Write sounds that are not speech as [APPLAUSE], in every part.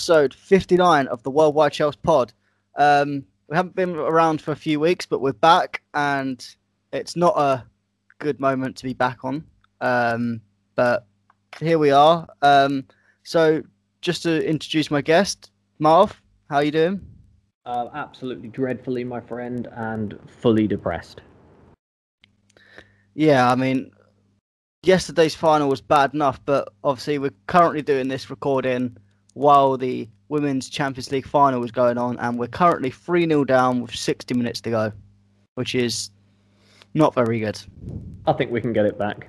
episode 59 of the Worldwide Chelsea pod. Um, we haven't been around for a few weeks, but we're back, and it's not a good moment to be back on. Um, but here we are. Um, so, just to introduce my guest, Marv, how are you doing? Uh, absolutely dreadfully, my friend, and fully depressed. Yeah, I mean, yesterday's final was bad enough, but obviously we're currently doing this recording while the Women's Champions League final was going on, and we're currently 3 0 down with 60 minutes to go, which is not very good. I think we can get it back.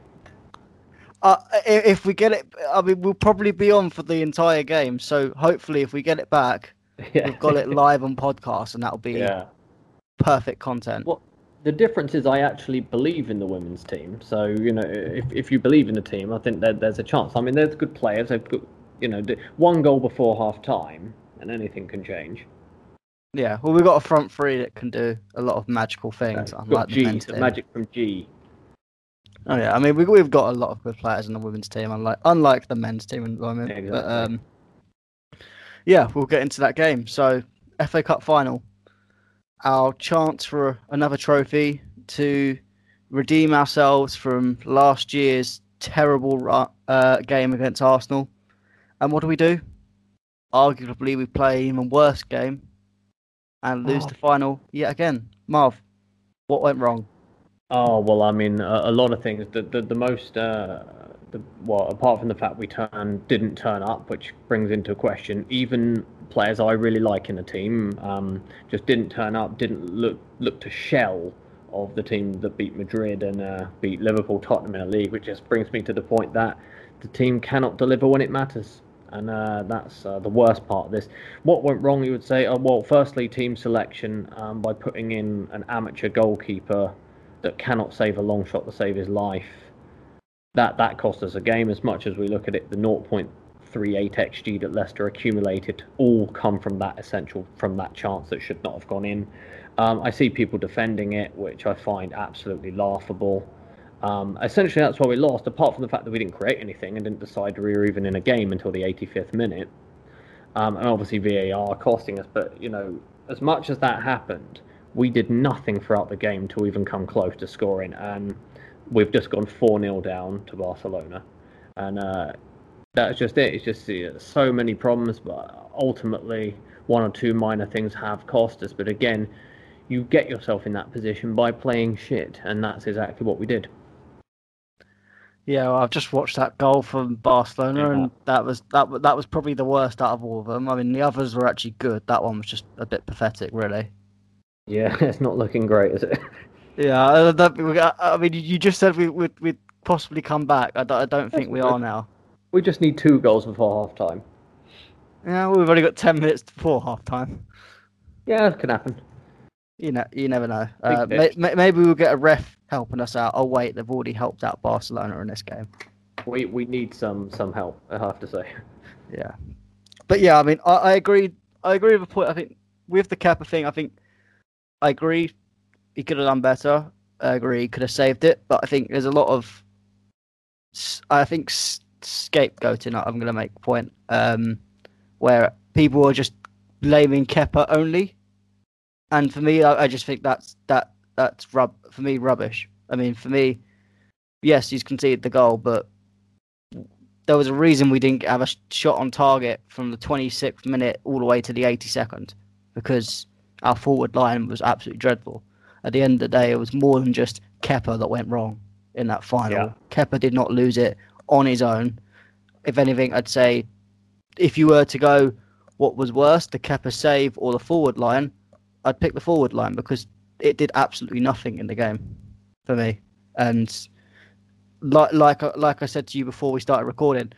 Uh, if we get it, I mean, we'll probably be on for the entire game. So hopefully, if we get it back, [LAUGHS] yeah. we've got it live on podcast, and that'll be yeah. perfect content. Well, the difference is I actually believe in the women's team. So you know, if if you believe in the team, I think that there's a chance. I mean, there's good players. They've got, you know, one goal before half time, and anything can change. Yeah, well, we've got a front three that can do a lot of magical things. Yeah, unlike G, the, magic from G. Oh yeah, I mean we we've got a lot of good players in the women's team, unlike unlike the men's team at the moment. Yeah, exactly. But um, yeah, we'll get into that game. So FA Cup final, our chance for another trophy to redeem ourselves from last year's terrible uh, game against Arsenal. And what do we do? Arguably, we play an even worse game and lose oh. the final yet again. Marv, what went wrong? Oh well, I mean, a, a lot of things. The the, the most, uh, the, well, apart from the fact we turn didn't turn up, which brings into question even players I really like in the team, um, just didn't turn up. Didn't look look to shell of the team that beat Madrid and uh, beat Liverpool, Tottenham in a league, which just brings me to the point that the team cannot deliver when it matters. And uh, that's uh, the worst part of this. What went wrong, you would say? Uh, well, firstly, team selection um, by putting in an amateur goalkeeper that cannot save a long shot to save his life. That that cost us a game. As much as we look at it, the 0.38 xG that Leicester accumulated all come from that essential from that chance that should not have gone in. Um, I see people defending it, which I find absolutely laughable. Um, essentially, that's why we lost. Apart from the fact that we didn't create anything and didn't decide we were even in a game until the 85th minute, um, and obviously VAR costing us. But you know, as much as that happened, we did nothing throughout the game to even come close to scoring, and we've just gone 4 0 down to Barcelona. And uh, that's just it. It's just uh, so many problems, but ultimately, one or two minor things have cost us. But again, you get yourself in that position by playing shit, and that's exactly what we did. Yeah, well, I've just watched that goal from Barcelona, yeah. and that was that that was probably the worst out of all of them. I mean, the others were actually good. That one was just a bit pathetic, really. Yeah, [LAUGHS] it's not looking great, is it? Yeah, that, I mean, you just said we would we'd possibly come back. I don't, I don't think we are now. We just need two goals before half time. Yeah, we've only got ten minutes before half time. Yeah, it can happen. You know, you never know. Uh, may, maybe we'll get a ref helping us out. Oh wait, they've already helped out Barcelona in this game. We we need some some help. I have to say. Yeah, but yeah, I mean, I, I agree. I agree with the point. I think with the Kepa thing, I think I agree. He could have done better. I agree. He could have saved it, but I think there's a lot of. I think scapegoating. I'm going to make a point um, where people are just blaming Kepa only, and for me, I, I just think that's that that's rub for me rubbish. I mean, for me, yes, he's conceded the goal, but there was a reason we didn't have a shot on target from the 26th minute all the way to the 82nd because our forward line was absolutely dreadful. At the end of the day, it was more than just Kepa that went wrong in that final. Yeah. Kepa did not lose it on his own. If anything, I'd say if you were to go what was worse, the Kepa save or the forward line, I'd pick the forward line because it did absolutely nothing in the game for me. And like like like I said to you before we started recording,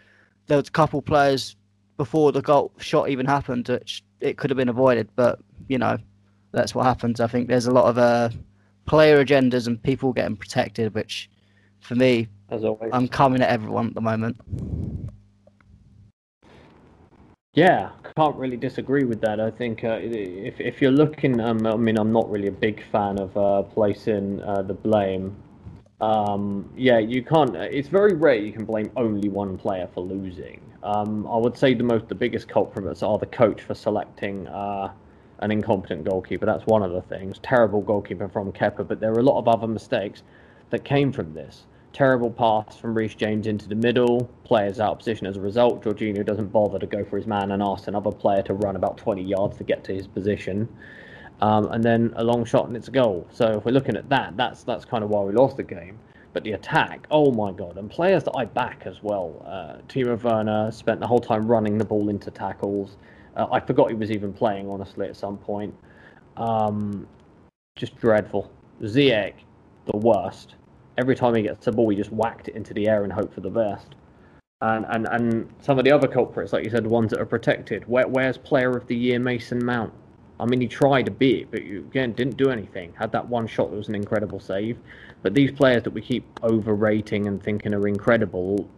there was a couple players before the goal shot even happened that it could have been avoided, but you know that's what happens. I think there's a lot of uh, player agendas and people getting protected, which for me, as always, I'm coming at everyone at the moment. Yeah, can't really disagree with that. I think uh, if if you're looking, um, I mean, I'm not really a big fan of uh, placing uh, the blame. Um, yeah, you can't. It's very rare you can blame only one player for losing. Um, I would say the most, the biggest culprits are the coach for selecting uh, an incompetent goalkeeper. That's one of the things. Terrible goalkeeper from Kepa, but there are a lot of other mistakes that came from this. Terrible pass from Reece James into the middle, players out of position as a result. Jorginho doesn't bother to go for his man and asks another player to run about 20 yards to get to his position. Um, and then a long shot and it's a goal. So if we're looking at that, that's that's kind of why we lost the game. But the attack, oh my god, and players that I back as well. Uh, Timo Werner spent the whole time running the ball into tackles. Uh, I forgot he was even playing, honestly, at some point. Um, just dreadful. Ziyech, the worst. Every time he gets the ball, he just whacked it into the air and hoped for the best. And, and and some of the other culprits, like you said, the ones that are protected. Where, where's Player of the Year Mason Mount? I mean, he tried a bit, but you, again didn't do anything. Had that one shot that was an incredible save. But these players that we keep overrating and thinking are incredible,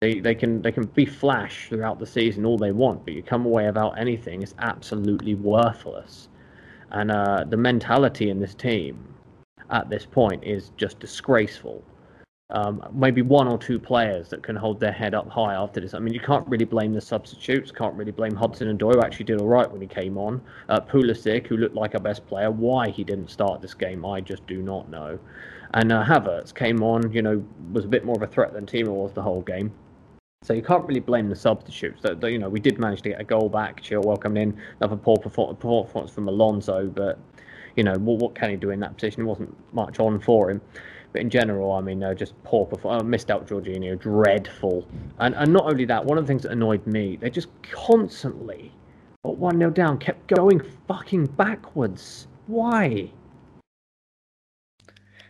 they, they can they can be flash throughout the season all they want, but you come away without anything It's absolutely worthless. And uh, the mentality in this team at this point is just disgraceful um, maybe one or two players that can hold their head up high after this. I mean, you can't really blame the substitutes. Can't really blame Hudson Odoi, who actually did all right when he came on. Uh, Pulisic, who looked like our best player. Why he didn't start this game, I just do not know. And uh, Havertz came on, you know, was a bit more of a threat than Timo was the whole game. So you can't really blame the substitutes. That you know, we did manage to get a goal back. Chilwell coming in, another poor performance from Alonso, but you know, what, what can he do in that position? There wasn't much on for him. But in general, I mean, uh, just poor performance. Uh, missed out Jorginho, dreadful. And and not only that, one of the things that annoyed me, they just constantly, got 1 0 down, kept going fucking backwards. Why?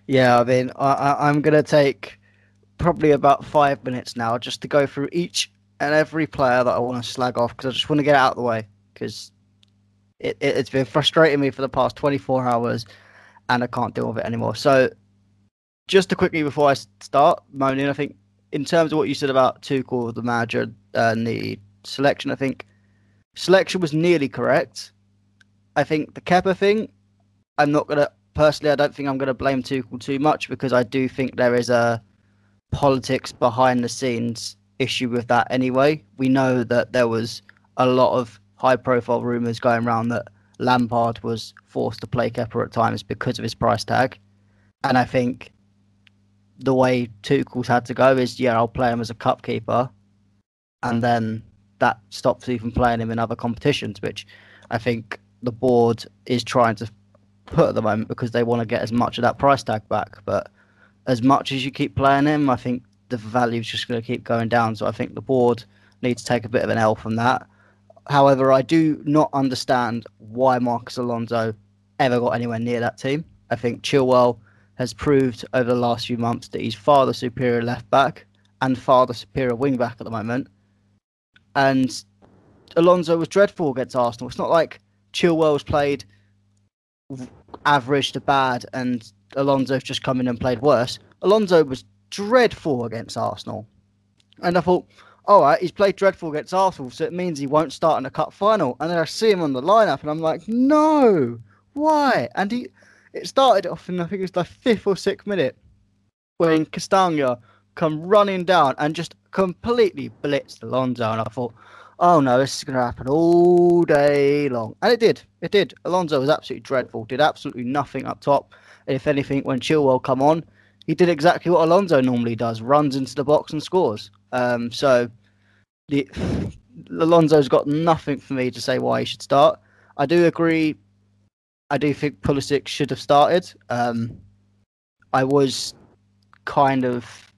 Yeah, I mean, I, I'm going to take probably about five minutes now just to go through each and every player that I want to slag off because I just want to get out of the way because it, it, has been frustrating me for the past 24 hours and I can't deal with it anymore. So just to quickly before I start moaning, I think in terms of what you said about Tuchel, the manager, uh, and the selection, I think selection was nearly correct. I think the Kepa thing, I'm not gonna personally. I don't think I'm gonna blame Tuchel too much because I do think there is a politics behind the scenes issue with that. Anyway, we know that there was a lot of high-profile rumours going around that Lampard was forced to play Kepa at times because of his price tag, and I think the way Tuchel's had to go is, yeah, I'll play him as a cup keeper, and then that stops you from playing him in other competitions, which I think the board is trying to put at the moment because they want to get as much of that price tag back. But as much as you keep playing him, I think the value is just going to keep going down. So I think the board needs to take a bit of an L from that. However, I do not understand why Marcos Alonso ever got anywhere near that team. I think Chilwell has proved over the last few months that he's far the superior left back and far the superior wing back at the moment. And Alonso was dreadful against Arsenal. It's not like Chilwell's played average to bad and Alonso's just come in and played worse. Alonso was dreadful against Arsenal. And I thought, all right, he's played dreadful against Arsenal, so it means he won't start in a cup final. And then I see him on the lineup, and I'm like, no, why? And he it started off in I think it was the fifth or sixth minute when Castagna come running down and just completely blitzed Alonso, and I thought, oh no, this is going to happen all day long, and it did. It did. Alonso was absolutely dreadful. Did absolutely nothing up top. If anything, when Chilwell come on, he did exactly what Alonso normally does: runs into the box and scores. Um, so the Alonso's got nothing for me to say why he should start. I do agree I do think Pulisic should have started. Um, I was kind of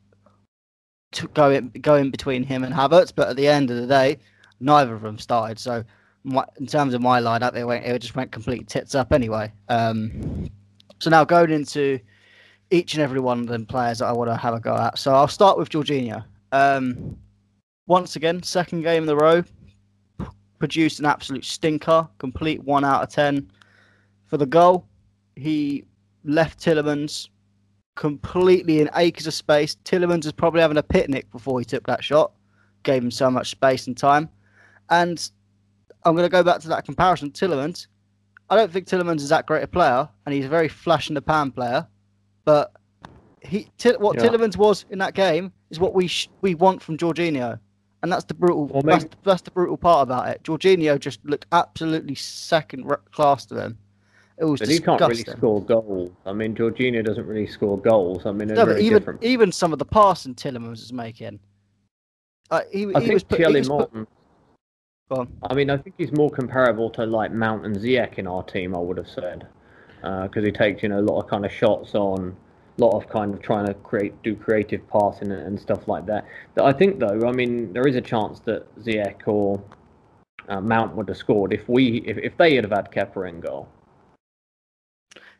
going going between him and Havertz, but at the end of the day, neither of them started. So, my, in terms of my lineup, it went it just went complete tits up anyway. Um, so now going into each and every one of them players that I want to have a go at. So I'll start with Jorginho. Um, once again, second game in the row, produced an absolute stinker, complete one out of ten for the goal. He left Tielemans completely in acres of space. Tielemans was probably having a picnic before he took that shot. Gave him so much space and time. And I'm going to go back to that comparison. Tielemans, I don't think Tielemans is that great a player, and he's a very flash in the pan player. But he, what yeah. Tielemans was in that game is what we sh- we want from Jorginho. and that's the brutal. Well, that's, maybe- that's the brutal part about it. Jorginho just looked absolutely second class to them. It was But he can't really score goals. I mean, Jorginho doesn't really score goals. I mean, No, but even different. even some of the passing Tielemans is making. Uh, he, I he think was put, he Thierry was put, Martin. go on. I mean, I think he's more comparable to like Mount and Ziyech in our team. I would have said because he takes you know a lot of kind of shots on, lot of kind of trying to create do creative passing and, and stuff like that. But I think though, I mean, there is a chance that Ziyech or uh, Mount would have scored if we if, if they had have had Kepa in goal.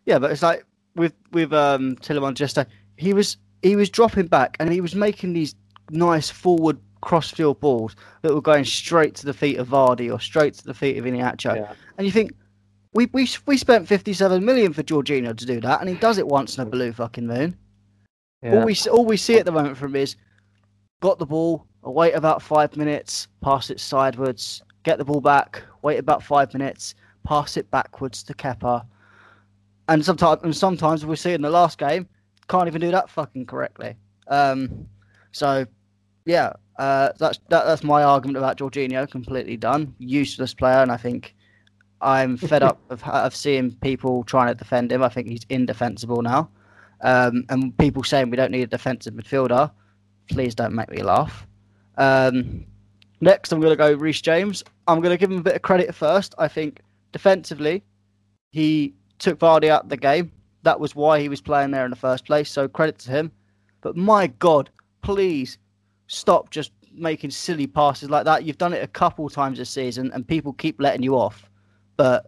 Yeah, but it's like with with um Tielemans just he was he was dropping back and he was making these nice forward crossfield balls that were going straight to the feet of Vardy or straight to the feet of Iheanacho. Yeah. And you think we we we spent fifty seven million for Jorginho to do that, and he does it once in a blue fucking moon. All we all we see at the moment from him is got the ball, wait about five minutes, pass it sideways, get the ball back, wait about five minutes, pass it backwards to Kepa, and sometimes and sometimes we see in the last game can't even do that fucking correctly. Um, so yeah, uh, that's that, that's my argument about Jorginho. Completely done, useless player, and I think I'm [LAUGHS] fed up of of seeing people trying to defend him. I think he's indefensible now. Um, and people saying we don't need a defensive midfielder, please don't make me laugh. Um, next, I'm going to go Reece James. I'm going to give him a bit of credit first. I think defensively, he took Vardy out of the game. That was why he was playing there in the first place. So credit to him. But my God, please stop just making silly passes like that. You've done it a couple times this season, and people keep letting you off. But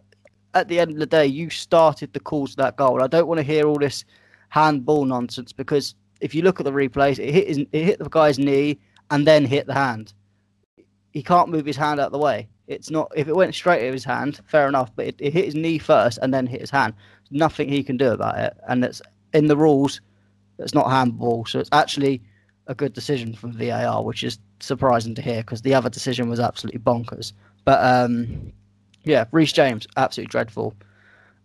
at the end of the day, you started the cause of that goal. I don't want to hear all this handball nonsense because if you look at the replays, it hit his, it hit the guy's knee and then hit the hand. He can't move his hand out of the way. It's not if it went straight at his hand, fair enough, but it, it hit his knee first and then hit his hand. Nothing he can do about it, and it's in the rules. It's not handball, so it's actually a good decision from VAR, which is surprising to hear because the other decision was absolutely bonkers. But um, yeah, Reece James, absolutely dreadful.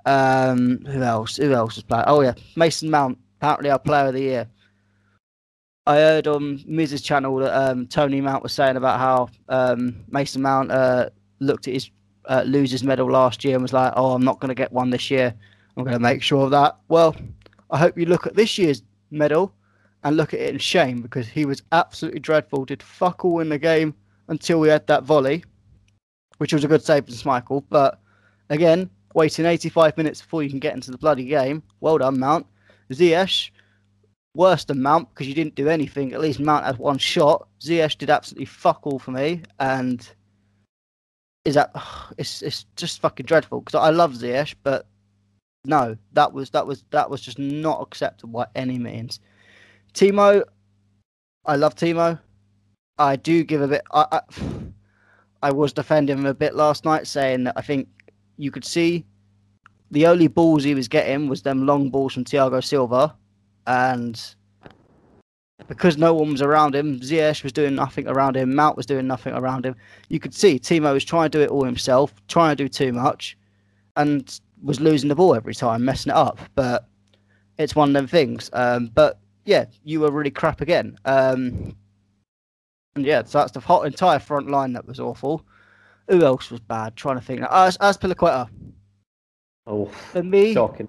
Um, who else? Who else was playing? Oh yeah, Mason Mount, apparently our player of the year. I heard on Miz's channel that um, Tony Mount was saying about how um, Mason Mount uh, looked at his uh, losers medal last year and was like, "Oh, I'm not going to get one this year. I'm going to make sure of that." Well, I hope you look at this year's medal and look at it in shame because he was absolutely dreadful. Did fuck all in the game until we had that volley, which was a good save from Schmeichel. But again, waiting 85 minutes before you can get into the bloody game. Well done, Mount. Ziyech, worse than Mount because you didn't do anything. At least Mount had one shot. Ziyech did absolutely fuck all for me, and is that [SIGHS] it's it's just fucking dreadful because I love Ziyech, but no, that was that was that was just not acceptable by any means. Timo, I love Timo. I do give a bit. I, I, I was defending him a bit last night, saying that I think you could see the only balls he was getting was them long balls from Thiago Silva, and because no one was around him, Ziyech was doing nothing around him, Mount was doing nothing around him. You could see Timo was trying to do it all himself, trying to do too much, and was losing the ball every time, messing it up. But it's one of them things. Um, but yeah, you were really crap again. Um, yeah, so that's the whole entire front line that was awful. Who else was bad? Trying to think. As, Azpilicueta. Oh, For me, shocking.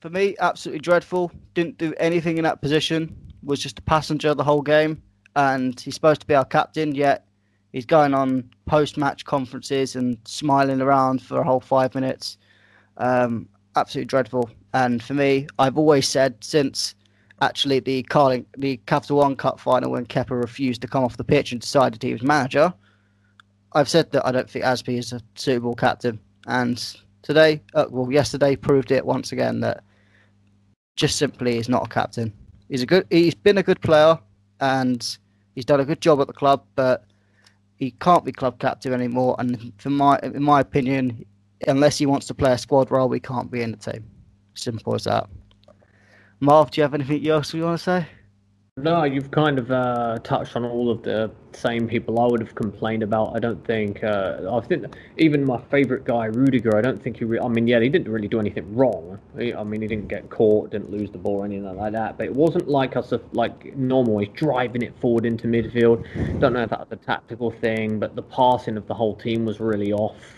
for me, absolutely dreadful. Didn't do anything in that position. Was just a passenger the whole game, and he's supposed to be our captain. Yet he's going on post-match conferences and smiling around for a whole five minutes. Um, absolutely dreadful. And for me, I've always said since actually the Carling, the Capital One Cup final when Kepa refused to come off the pitch and decided he was manager. I've said that I don't think Azpi is a suitable captain, and today, uh, well, yesterday proved it once again that just simply is not a captain. He's a good, he's been a good player, and he's done a good job at the club, but he can't be club captain anymore. And for my, in my opinion, unless he wants to play a squad role, we can't be in the team. Simple as that. Marv, do you have anything else you want to say? No, you've kind of uh, touched on all of the same people I would have complained about. I don't think. Uh, I think even my favourite guy, Rudiger. I don't think he. Re- I mean, yeah, he didn't really do anything wrong. I mean, he didn't get caught, didn't lose the ball anything like that. But it wasn't like us, like normal. Driving it forward into midfield. Don't know if that was a tactical thing, but the passing of the whole team was really off.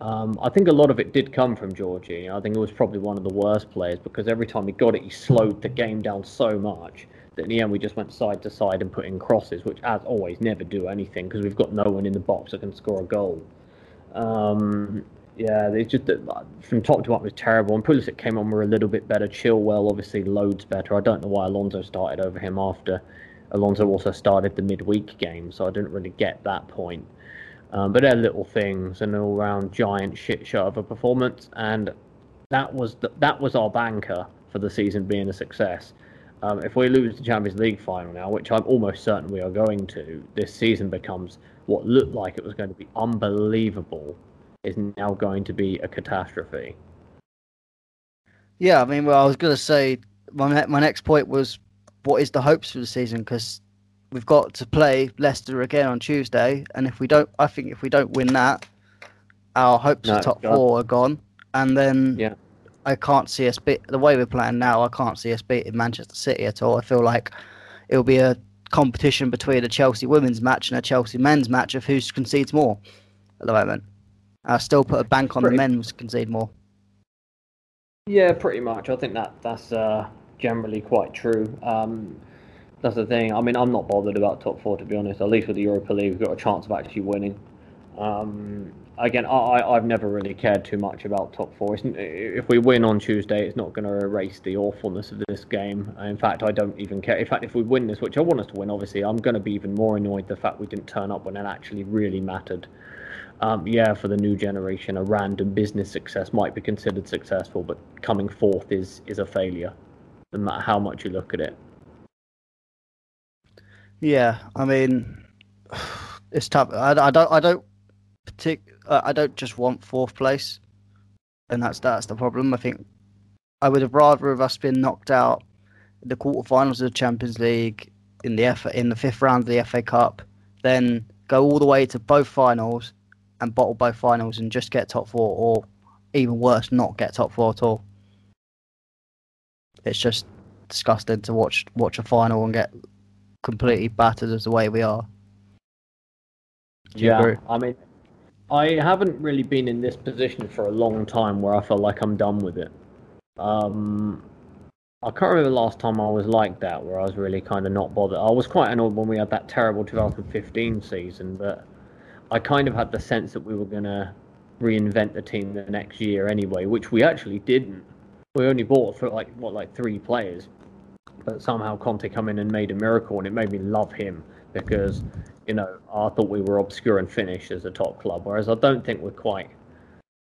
Um, I think a lot of it did come from Georgie. I think it was probably one of the worst players because every time he got it, he slowed the game down so much that in the end we just went side to side and put in crosses, which as always never do anything because we've got no one in the box that can score a goal. Um, yeah, it's just that from top to bottom was terrible. And Pulisic came on were a little bit better. Chilwell obviously loads better. I don't know why Alonso started over him after Alonso also started the midweek game, so I didn't really get that point. Um, but they're little things, an all-round giant shit show of a performance, and that was the, that was our banker for the season being a success. Um, if we lose the Champions League final now, which I'm almost certain we are going to, this season becomes what looked like it was going to be unbelievable is now going to be a catastrophe. Yeah, I mean, well, I was going to say my my next point was what is the hopes for the season because we've got to play Leicester again on Tuesday, and if we don't, I think if we don't win that, our hopes no, for top four are gone, and then yeah. I can't see us beat the way we're playing now. I can't see us beating Manchester City at all. I feel like it'll be a competition between a Chelsea women's match and a Chelsea men's match of who concedes more at the moment. I still put a bank on pretty, the men's concede more. Yeah, pretty much. I think that that's uh, generally quite true. Um, that's the thing. I mean, I'm not bothered about top four to be honest. At least with the Europa League, we've got a chance of actually winning. Um, again, I, I've never really cared too much about top four. if we win on Tuesday, it's not going to erase the awfulness of this game. In fact, I don't even care. In fact, if we win this, which I want us to win, obviously, I'm going to be even more annoyed the fact we didn't turn up when it actually really mattered. Um, yeah, for the new generation, a random business success might be considered successful, but coming fourth is is a failure, no matter how much you look at it. Yeah, I mean, it's tough. I, I don't. I don't partic- uh, I don't just want fourth place, and that's that's the problem. I think I would have rather have us been knocked out in the quarterfinals of the Champions League in the F- in the fifth round of the FA Cup, then go all the way to both finals and bottle both finals and just get top four, or even worse, not get top four at all. It's just disgusting to watch watch a final and get completely battered as the way we are. yeah, I mean, I haven't really been in this position for a long time where I feel like I'm done with it. Um, I can't remember the last time I was like that, where I was really kind of not bothered. I was quite annoyed when we had that terrible 2015 season, but I kind of had the sense that we were going to reinvent the team the next year anyway, which we actually didn't. We only bought for like what, like three players, but somehow Conte come in and made a miracle, and it made me love him because you know I thought we were obscure and finished as a top club, whereas I don't think we're quite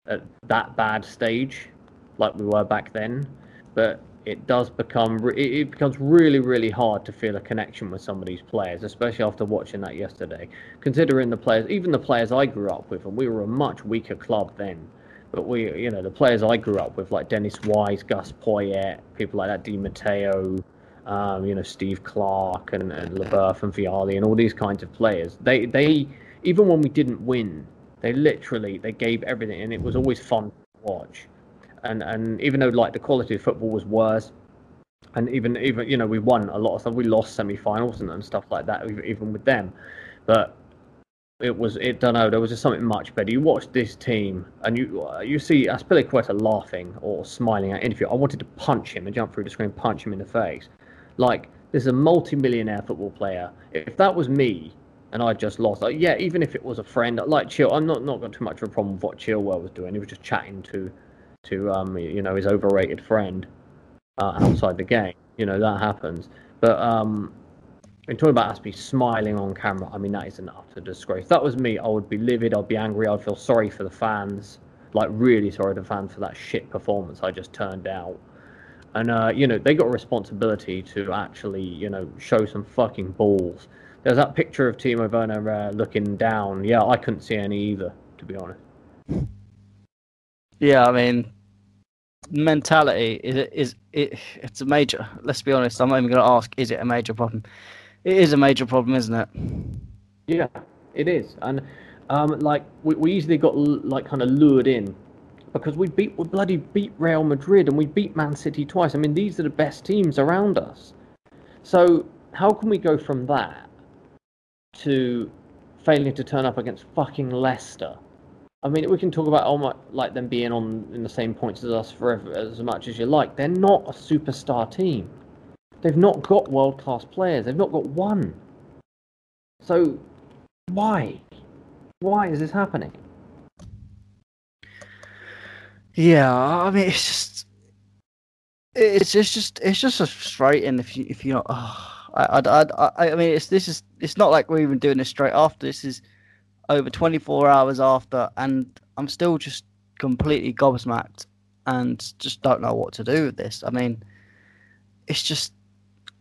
at that bad stage like we were back then. But it does become it becomes really really hard to feel a connection with some of these players, especially after watching that yesterday. Considering the players, even the players I grew up with, and we were a much weaker club then. But we, you know, the players I grew up with, like Dennis Wise, Gus Poyet, people like that, Di Matteo, um, you know, Steve Clark and, and Leboeuf and Vialli and all these kinds of players. They they even when we didn't win, they literally they gave everything, and it was always fun to watch. And and even though like the quality of football was worse, and even even you know we won a lot of stuff, we lost semi-finals and, and stuff like that even with them, but it was it don't know there was just something much better. You watch this team and you you see Azpilicueta laughing or smiling at interview. I wanted to punch him and jump through the screen, punch him in the face. Like, there's a multi-millionaire football player. If that was me and I just lost, like, yeah, even if it was a friend, like Chill, I'm not not got too much of a problem with what Chilwell was doing. He was just chatting to, to um, you know, his overrated friend uh, outside the game. You know that happens. But um, in talking about Azpi smiling on camera, I mean that is an utter disgrace. If that was me, I would be livid. I'd be angry. I'd feel sorry for the fans, like really sorry for the fans for that shit performance I just turned out and uh, you know they got a responsibility to actually you know show some fucking balls. There's that picture of Timo Werner uh, looking down. Yeah, I couldn't see any either, to be honest. Yeah, I mean, mentality is it is it it's a major let's be honest i'm not even going to ask is it a major problem it is a major problem isn't it Yeah, it is, and um, like we, we easily got like kind of lured in because we beat we bloody beat Real Madrid and we beat Man City twice. I mean, these are the best teams around us. So how can we go from that to failing to turn up against fucking Leicester? I mean, we can talk about oh my, like them being on in the same points as us forever as much as you like. They're not a superstar team. They've not got world class players. They've not got one. So why? Why is this happening? Yeah i mean it's just it's it's just it's just frustrating if you if you're not oh, I, I, I, I mean it's this is it's not like we're even doing this straight after. This is over 24 hours after and i'm still just completely gobsmacked and just don't know what to do with this. I mean it's just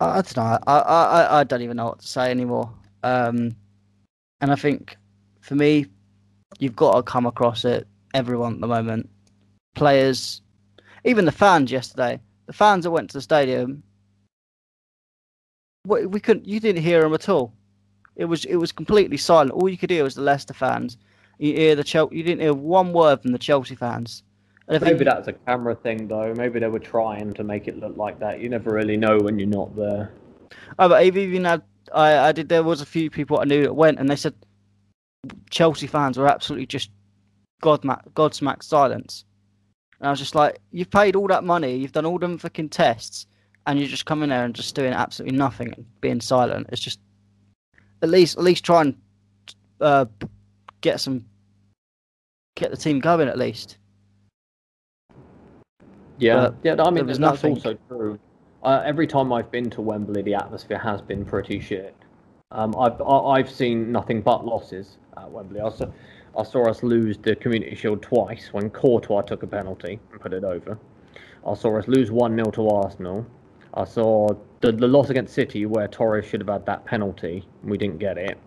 i, I don't know I, I i don't even know what to say anymore. Um and i think for me you've got to come across it everyone at the moment players even the fans yesterday the fans that went to the stadium we, we couldn't you didn't hear them at all it was it was completely silent. All you could hear was the Leicester fans. You hear the Chelsea. You didn't hear one word from the Chelsea fans. And if Maybe you- that's a camera thing, though. Maybe they were trying to make it look like that. You never really know when you're not there. Oh, but I've even had. I, I did. There was a few people I knew that went, and they said Chelsea fans were absolutely just god godsmack silence. And I was just like, you've paid all that money, you've done all them fucking tests, and you're just coming there and just doing absolutely nothing and being silent. It's just at least at least try and uh, get some get the team going at least. Yeah, But yeah. I mean, that's nothing. also true. Uh, every time I've been to Wembley, the atmosphere has been pretty shit. Um, I've I- I've seen nothing but losses at Wembley. I saw, I saw us lose the Community Shield twice when Courtois took a penalty and put it over. I saw us lose one 0 to Arsenal. I saw the the loss against City where Torres should have had that penalty and we didn't get it.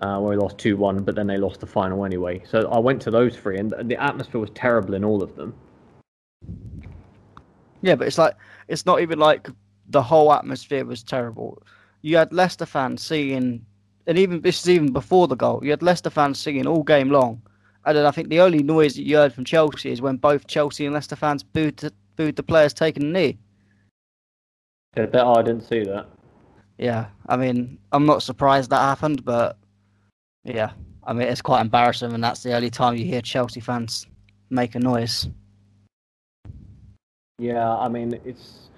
Uh, where we lost two one, but then they lost the final anyway. So I went to those three, and the atmosphere was terrible in all of them. Yeah, but it's like it's not even like the whole atmosphere was terrible. You had Leicester fans singing, and even this is even before the goal. You had Leicester fans singing all game long, and then I think the only noise that you heard from Chelsea is when both Chelsea and Leicester fans booed the, booed the players taking a knee. Yeah, that- oh, I didn't see that. Yeah, I mean, I'm not surprised that happened, but yeah, I mean, it's quite embarrassing, and that's the only time you hear Chelsea fans make a noise. Yeah, I mean it's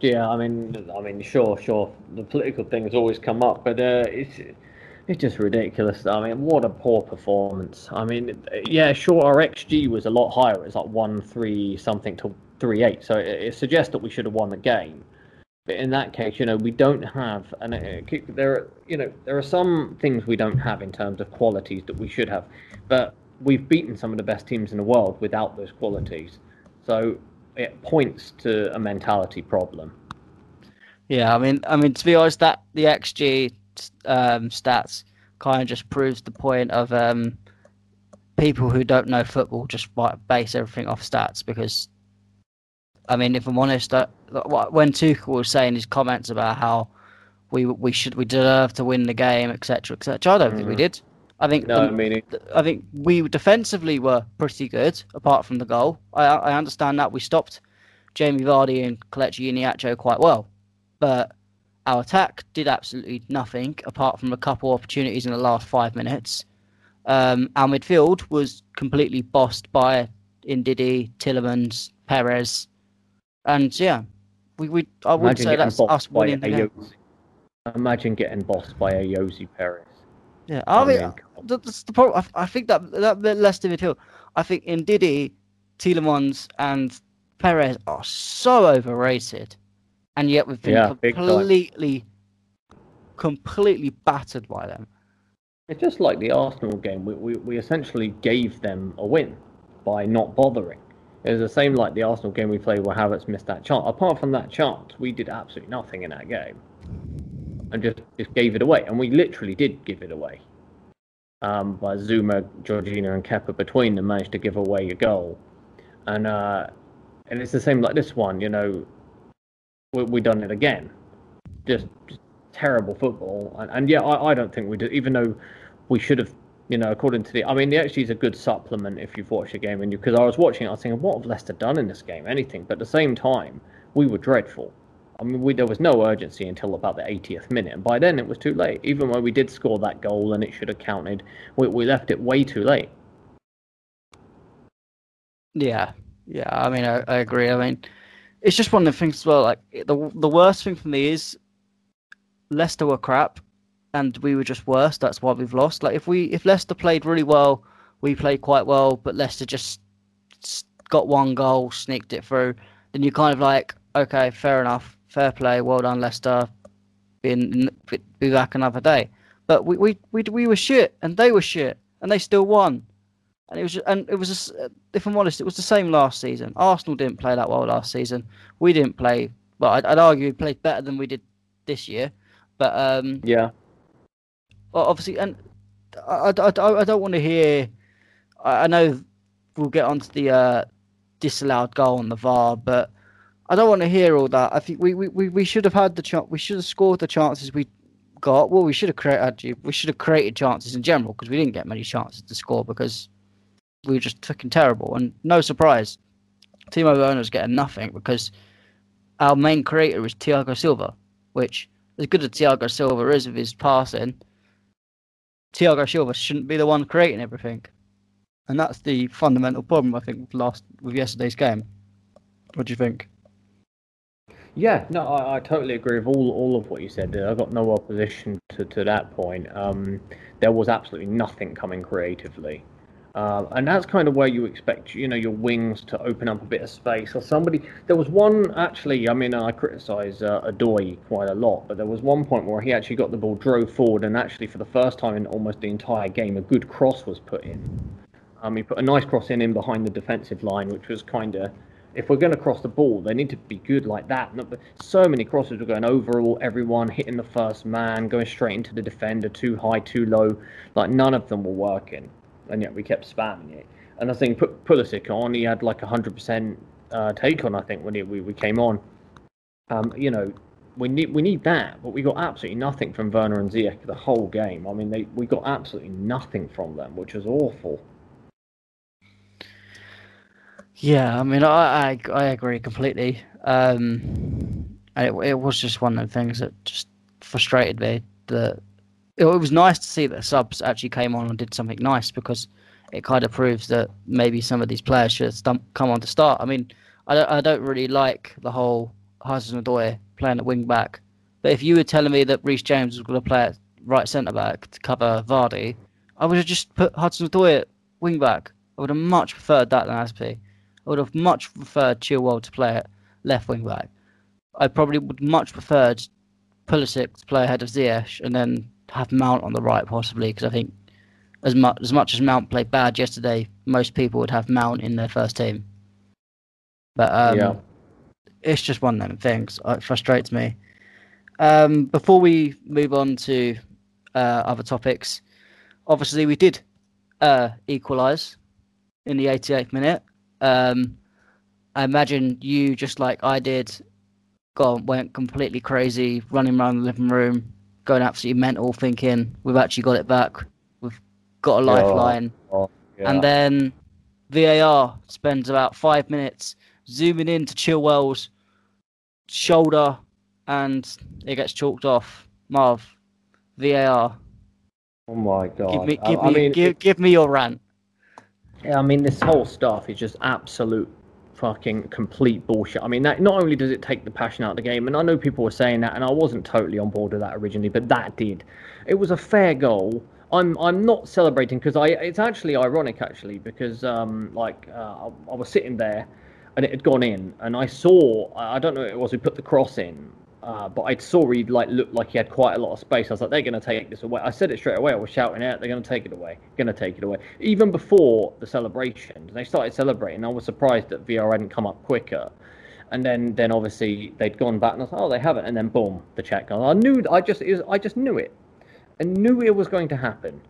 yeah, I mean I mean sure, sure, the political thing has always come up, but uh, it's it's just ridiculous. I mean, what a poor performance. I mean, yeah, sure, our XG was a lot higher. It's like one three something to three eight, so it, it suggests that we should have won the game. But in that case, you know, we don't have, and uh, there, are, you know, there are some things we don't have in terms of qualities that we should have, but we've beaten some of the best teams in the world without those qualities. So it points to a mentality problem. Yeah, I mean, I mean to be honest, that the XG um, stats kind of just proves the point of um, people who don't know football just like, base everything off stats. Because, I mean, if I'm honest, uh, what- when Tuchel was saying his comments about how we we should we deserve to win the game, etc., etc., I don't think we Mhm. did. I think No, the- I mean, I think we defensively were pretty good, apart from the goal. I, I understand that we stopped Jamie Vardy and Kelechi Iheanacho quite well, but our attack did absolutely nothing apart from a couple opportunities in the last five minutes. Um, our midfield was completely bossed by Ndidi, Tielemans, Perez, and yeah, we, we I wouldn't say that's us winning the game. Imagine getting bossed by Ayoze Perez. Yeah, I mean, mean, that- that's the problem. I, I think that that Leicester midfield. I think Ndidi, Tielemans, and Perez are so overrated, and yet we've been Yeah, completely, completely battered by them. It's just like the Arsenal game. We, we, we essentially gave them a win by not bothering. It was the same like the Arsenal game we played where Havertz missed that chance. Apart from that chance, we did absolutely nothing in that game. And just, just gave it away. And we literally did give it away. Um, by Zouma, Jorginho, and Kepa between them managed to give away a goal. And uh, and it's the same like this one. You know, we we done it again. Just, just terrible football, and, and yeah, I, I don't think we did. Even though we should have, you know, according to the, I mean, the XG is a good supplement if you've watched the game, and you because I was watching, it, I was thinking, what have Leicester done in this game? Anything, but at the same time, we were dreadful. I mean, we, there was no urgency until about the 80th minute, and by then it was too late. Even when we did score that goal and it should have counted, we, we left it way too late. Yeah, yeah. I mean, I, I agree. I mean, it's just one of the things as well. Like the the worst thing for me is Leicester were crap, and we were just worse. That's why we've lost. Like if we if Leicester played really well, we played quite well, but Leicester just got one goal, sneaked it through. Then you're kind of like, okay, fair enough, fair play, well done, Leicester. Be, be back another day. But we, we we we were shit, and they were shit, and they still won. And it was and it was just, if I'm honest, it was the same last season. Arsenal didn't play that well last season. We didn't play. Well, I'd, I'd argue we played better than we did this year. But um, yeah, well, obviously, and I, I, I, don't want to hear. I, I know we'll get onto the uh, disallowed goal on the VAR, but I don't want to hear all that. I think we, we, we should have had the chance. We should have scored the chances we got. Well, we should have created. We should have created chances in general because we didn't get many chances to score because we were just fucking terrible. And no surprise, Timo Werner's getting nothing because our main creator is Thiago Silva, which, as good as Thiago Silva is with his passing, Thiago Silva shouldn't be the one creating everything. And that's the fundamental problem, I think, with last with yesterday's game. What do you think? Yeah, no, I, I, totally agree with all, all of what you said. I've got no opposition to, to that point. Um, there was absolutely nothing coming creatively. Uh, and that's kind of where you expect, you know, your wings to open up a bit of space. Or somebody, there was one actually. I mean, I criticise uh, Odoi quite a lot, but there was one point where he actually got the ball, drove forward, and actually for the first time in almost the entire game, a good cross was put in. Um, he put a nice cross in in behind the defensive line, which was kind of, if we're going to cross the ball, they need to be good like that. So many crosses were going over all everyone, hitting the first man, going straight into the defender, too high, too low. Like none of them were working and yet we kept spamming it. And I think put Pulisic on, he had like a hundred percent uh, take on. I think when he, we we came on, um, you know, we need we need that, but we got absolutely nothing from Werner and Ziyech the whole game. I mean, they we got absolutely nothing from them, which was awful. Yeah, I mean, I I, I agree completely. Um, it, it was just one of the things that just frustrated me that it, was nice to see that subs actually came on and did something nice because it kind of proves that maybe some of these players should have come on to start. I mean, I don't, I don't really like the whole Hudson-Odoi playing at wing back, but if you were telling me that Reece James was going to play at right centre back to cover Vardy, I would have just put Hudson-Odoi at wing back. I would have much preferred that than Azpi. I would have much preferred Chilwell to play at left wing back. I probably would much preferred Pulisic to play ahead of Ziyech and then have Mount on the right possibly because I think as much as much as Mount played bad yesterday, most people would have Mount in their first team. But um, yeah. it's just one of them things. It frustrates me. Um, before we move on to uh, other topics, obviously we did uh, equalise in the 88th minute. Um, I imagine you, just like I did, gone went completely crazy, running around the living room, going absolutely mental, thinking we've actually got it back, we've got a lifeline, oh, oh yeah. and then VAR spends about five minutes zooming in to Chilwell's shoulder, and it gets chalked off. Marv, VAR. Oh my god! Give me, give I, me, I mean, give, give me your rant. Yeah, I mean, this whole stuff is just absolute fucking complete bullshit. I mean, that not only does it take the passion out of the game, and I know people were saying that, and I wasn't totally on board with that originally, but that did. It was a fair goal. I'm I'm not celebrating because I it's actually ironic actually because um like uh, I, I was sitting there and it had gone in and I saw I don't know who it was we put the cross in uh, but I saw he like looked like he had quite a lot of space. I was like, they're going to take this away. I said it straight away. I was shouting out, they're going to take it away. Going to take it away. Even before the celebration, they started celebrating. I was surprised that VR hadn't come up quicker. And then, then obviously they'd gone back, and I was like, oh, they haven't. And then boom, the chat check. I knew. I just, was, I just knew it. I knew it was going to happen.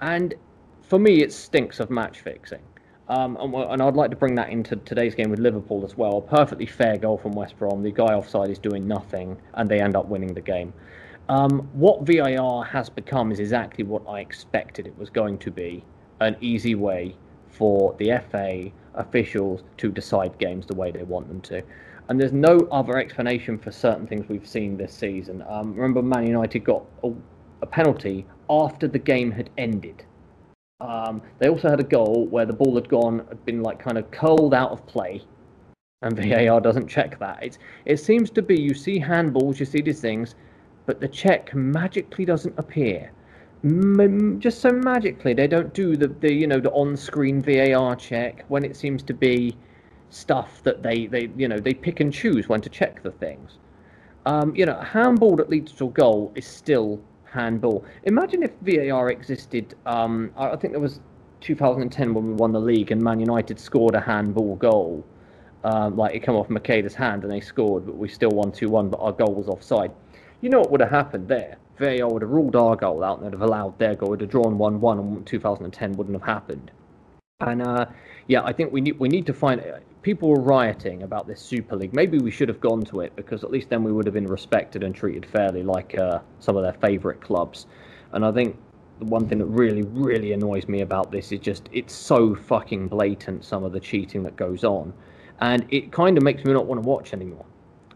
And for me, it stinks of match fixing. Um, and, and, I'd like to bring that into today's game with Liverpool as well. A perfectly fair goal from West Brom. The guy offside is doing nothing, and they end up winning the game. Um, what VAR has become is exactly what I expected it was going to be an easy way for the FA officials to decide games the way they want them to. And there's no other explanation for certain things we've seen this season. Um, remember, Man United got a, a, penalty after the game had ended. Um, they also had a goal where the ball had gone, had been like kind of curled out of play, and VAR doesn't check that. It's, it seems to be you see handballs, you see these things, but the check magically doesn't appear. M- just so magically, they don't do the, the you know the on-screen VAR check when it seems to be stuff that they, they you know they pick and choose when to check the things. Um, you know, handball that leads to a goal is still handball. Imagine if VAR existed. Um, I think there was 2010 when we won the league and Man United scored a handball goal. Um, like it came off Macheda's hand and they scored, but we still won 2-1, but our goal was offside. You know what would have happened there? VAR would have ruled our goal out and they'd have allowed their goal. Would have drawn 1-1 and 2010 wouldn't have happened. And uh, yeah, I think we need we need to find people were rioting about this Super League. Maybe we should have gone to it because at least then we would have been respected and treated fairly, like uh, some of their favourite clubs. And I think the one thing that really, really annoys me about this is just it's so fucking blatant. Some of the cheating that goes on, and it kind of makes me not want to watch anymore.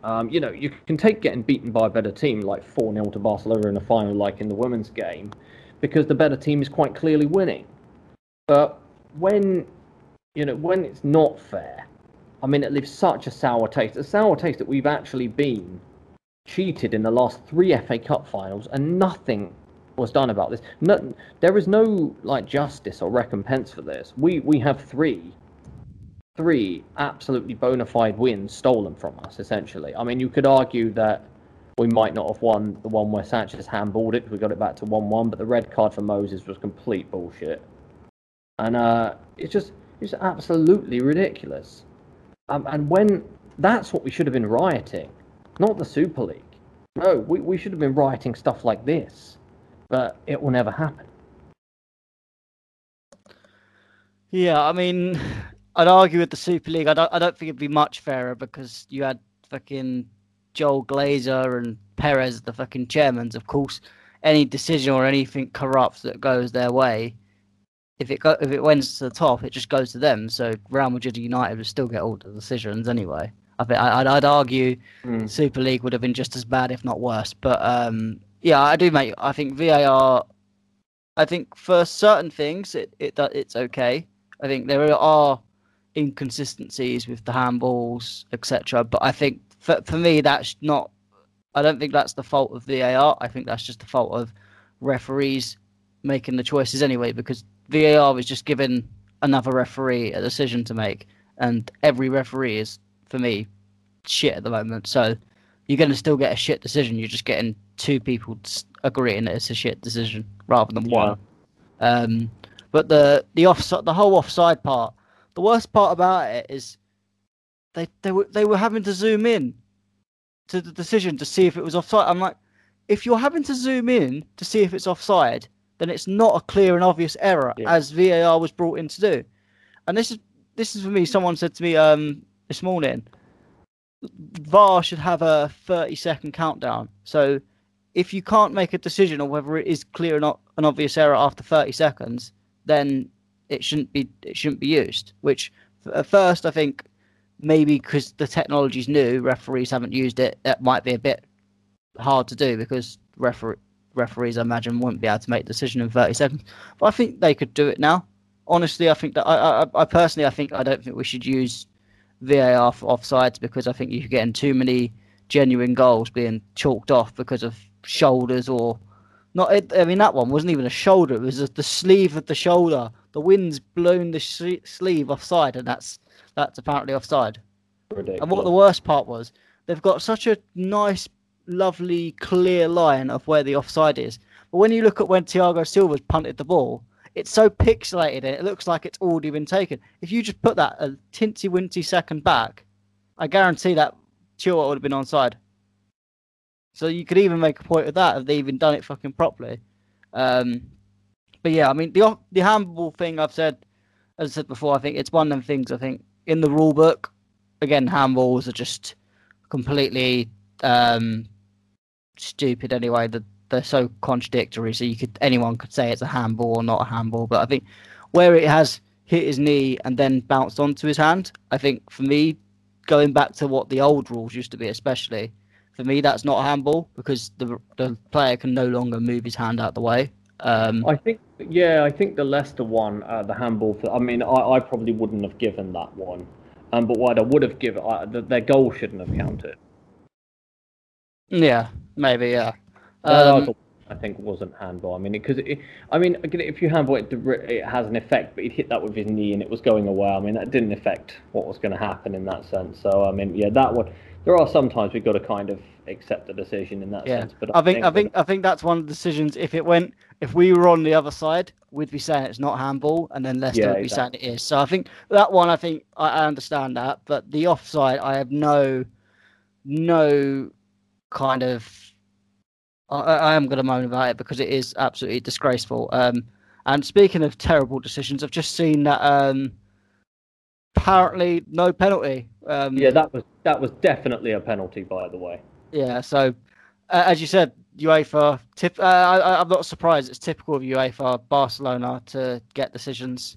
Um, you know, you can take getting beaten by a better team like 4 0 to Barcelona in a final, like in the women's game, because the better team is quite clearly winning. But when, you know, when it's not fair, I mean, it leaves such a sour taste. A sour taste that we've actually been cheated in the last three FA Cup finals and nothing was done about this. No, there is no like justice or recompense for this. We we have three, three absolutely bona fide wins stolen from us. Essentially, I mean, you could argue that we might not have won the one where Sanchez handballed it. We got it back to one-one, but the red card for Moses was complete bullshit, and uh, it's just it's absolutely ridiculous. Um, and when that's what we should have been rioting, not the Super League. No, we, we should have been rioting stuff like this, but it will never happen. Yeah, I mean, I'd argue with the Super League. I don't, I don't think it'd be much fairer because you had fucking Joel Glazer and Perez, the fucking chairmans. Of course, any decision or anything corrupt that goes their way if it go, if it went to the top, it just goes to them. So Real Madrid United would still get all the decisions anyway. I think I'd, I'd argue mm. Super League would have been just as bad, if not worse. But um, yeah, I do, mate. I think VAR. I think for certain things, it, it it's okay. I think there are inconsistencies with the handballs, etc. But I think for for me, that's not. I don't think that's the fault of VAR. I think that's just the fault of referees making the choices anyway, because VAR was just given another referee a decision to make, and every referee is, for me, shit at the moment. So you're going to still get a shit decision. You're just getting two people agreeing that it's a shit decision rather than one. Um, but the the offside, the whole offside part, the worst part about it is they they were they were having to zoom in to the decision to see if it was offside. I'm like, if you're having to zoom in to see if it's offside, then it's not a clear and obvious error yeah. as VAR was brought in to do. And this is this is for me. Someone said to me um, this morning, VAR should have a 30 second countdown. So if you can't make a decision on whether it is clear or not an obvious error after 30 seconds, then it shouldn't be it shouldn't be used. Which at first I think maybe because the technology's new, referees haven't used it. That might be a bit hard to do because referee referees, I imagine, wouldn't be able to make a decision in 30 seconds. But I think they could do it now. Honestly, I think that I, I, I personally, I think I don't think we should use VAR for offsides because I think you're getting too many genuine goals being chalked off because of shoulders or not. I mean, that one wasn't even a shoulder; it was the sleeve of the shoulder. The wind's blown the sh- sleeve offside, and that's that's apparently offside. Ridiculous. And what the worst part was, they've got such a nice lovely, clear line of where the offside is. But when you look at when Thiago Silva's punted the ball, it's so pixelated it looks like it's already been taken. If you just put that a tinty winty second back, I guarantee that Chilwell would have been onside. So you could even make a point of that if they even done it fucking properly. Um, but yeah, I mean the the handball thing I've said as I said before, I think it's one of them things. I think in the rule book, again, handballs are just completely um, stupid anyway. That they're so contradictory. So you could anyone could say it's a handball or not a handball. But I think where it has hit his knee and then bounced onto his hand, I think for me, going back to what the old rules used to be, especially for me, that's not a handball because the the player can no longer move his hand out the way. Um, I think, yeah, I think the Leicester one, uh, the handball. For, I mean, I, I probably wouldn't have given that one, um, but what I would have given, the, their goal shouldn't have counted. Yeah, maybe, yeah. Um, I think wasn't handball. I mean, because I mean, if you handball it, it has an effect, but he hit that with his knee and it was going away. I mean, that didn't affect what was going to happen in that sense. So, I mean, yeah, that one there are sometimes we've got to kind of accept the decision in that yeah. sense. But I, I think, think I think I think that's one of the decisions. If it went, if we were on the other side, we'd be saying it's not handball, and then Leicester yeah, would be exactly. saying it is. So I think that one, I think I, I understand that, but the offside, I have no, no, kind of. I, I am going to moan about it because it is absolutely disgraceful. Um, and speaking of terrible decisions, I've just seen that um, apparently no penalty. Um, yeah, that was that was definitely a penalty, by the way. Yeah, so uh, as you said, UEFA. Tip, uh, I, am not surprised. It's typical of UEFA, Barcelona to get decisions.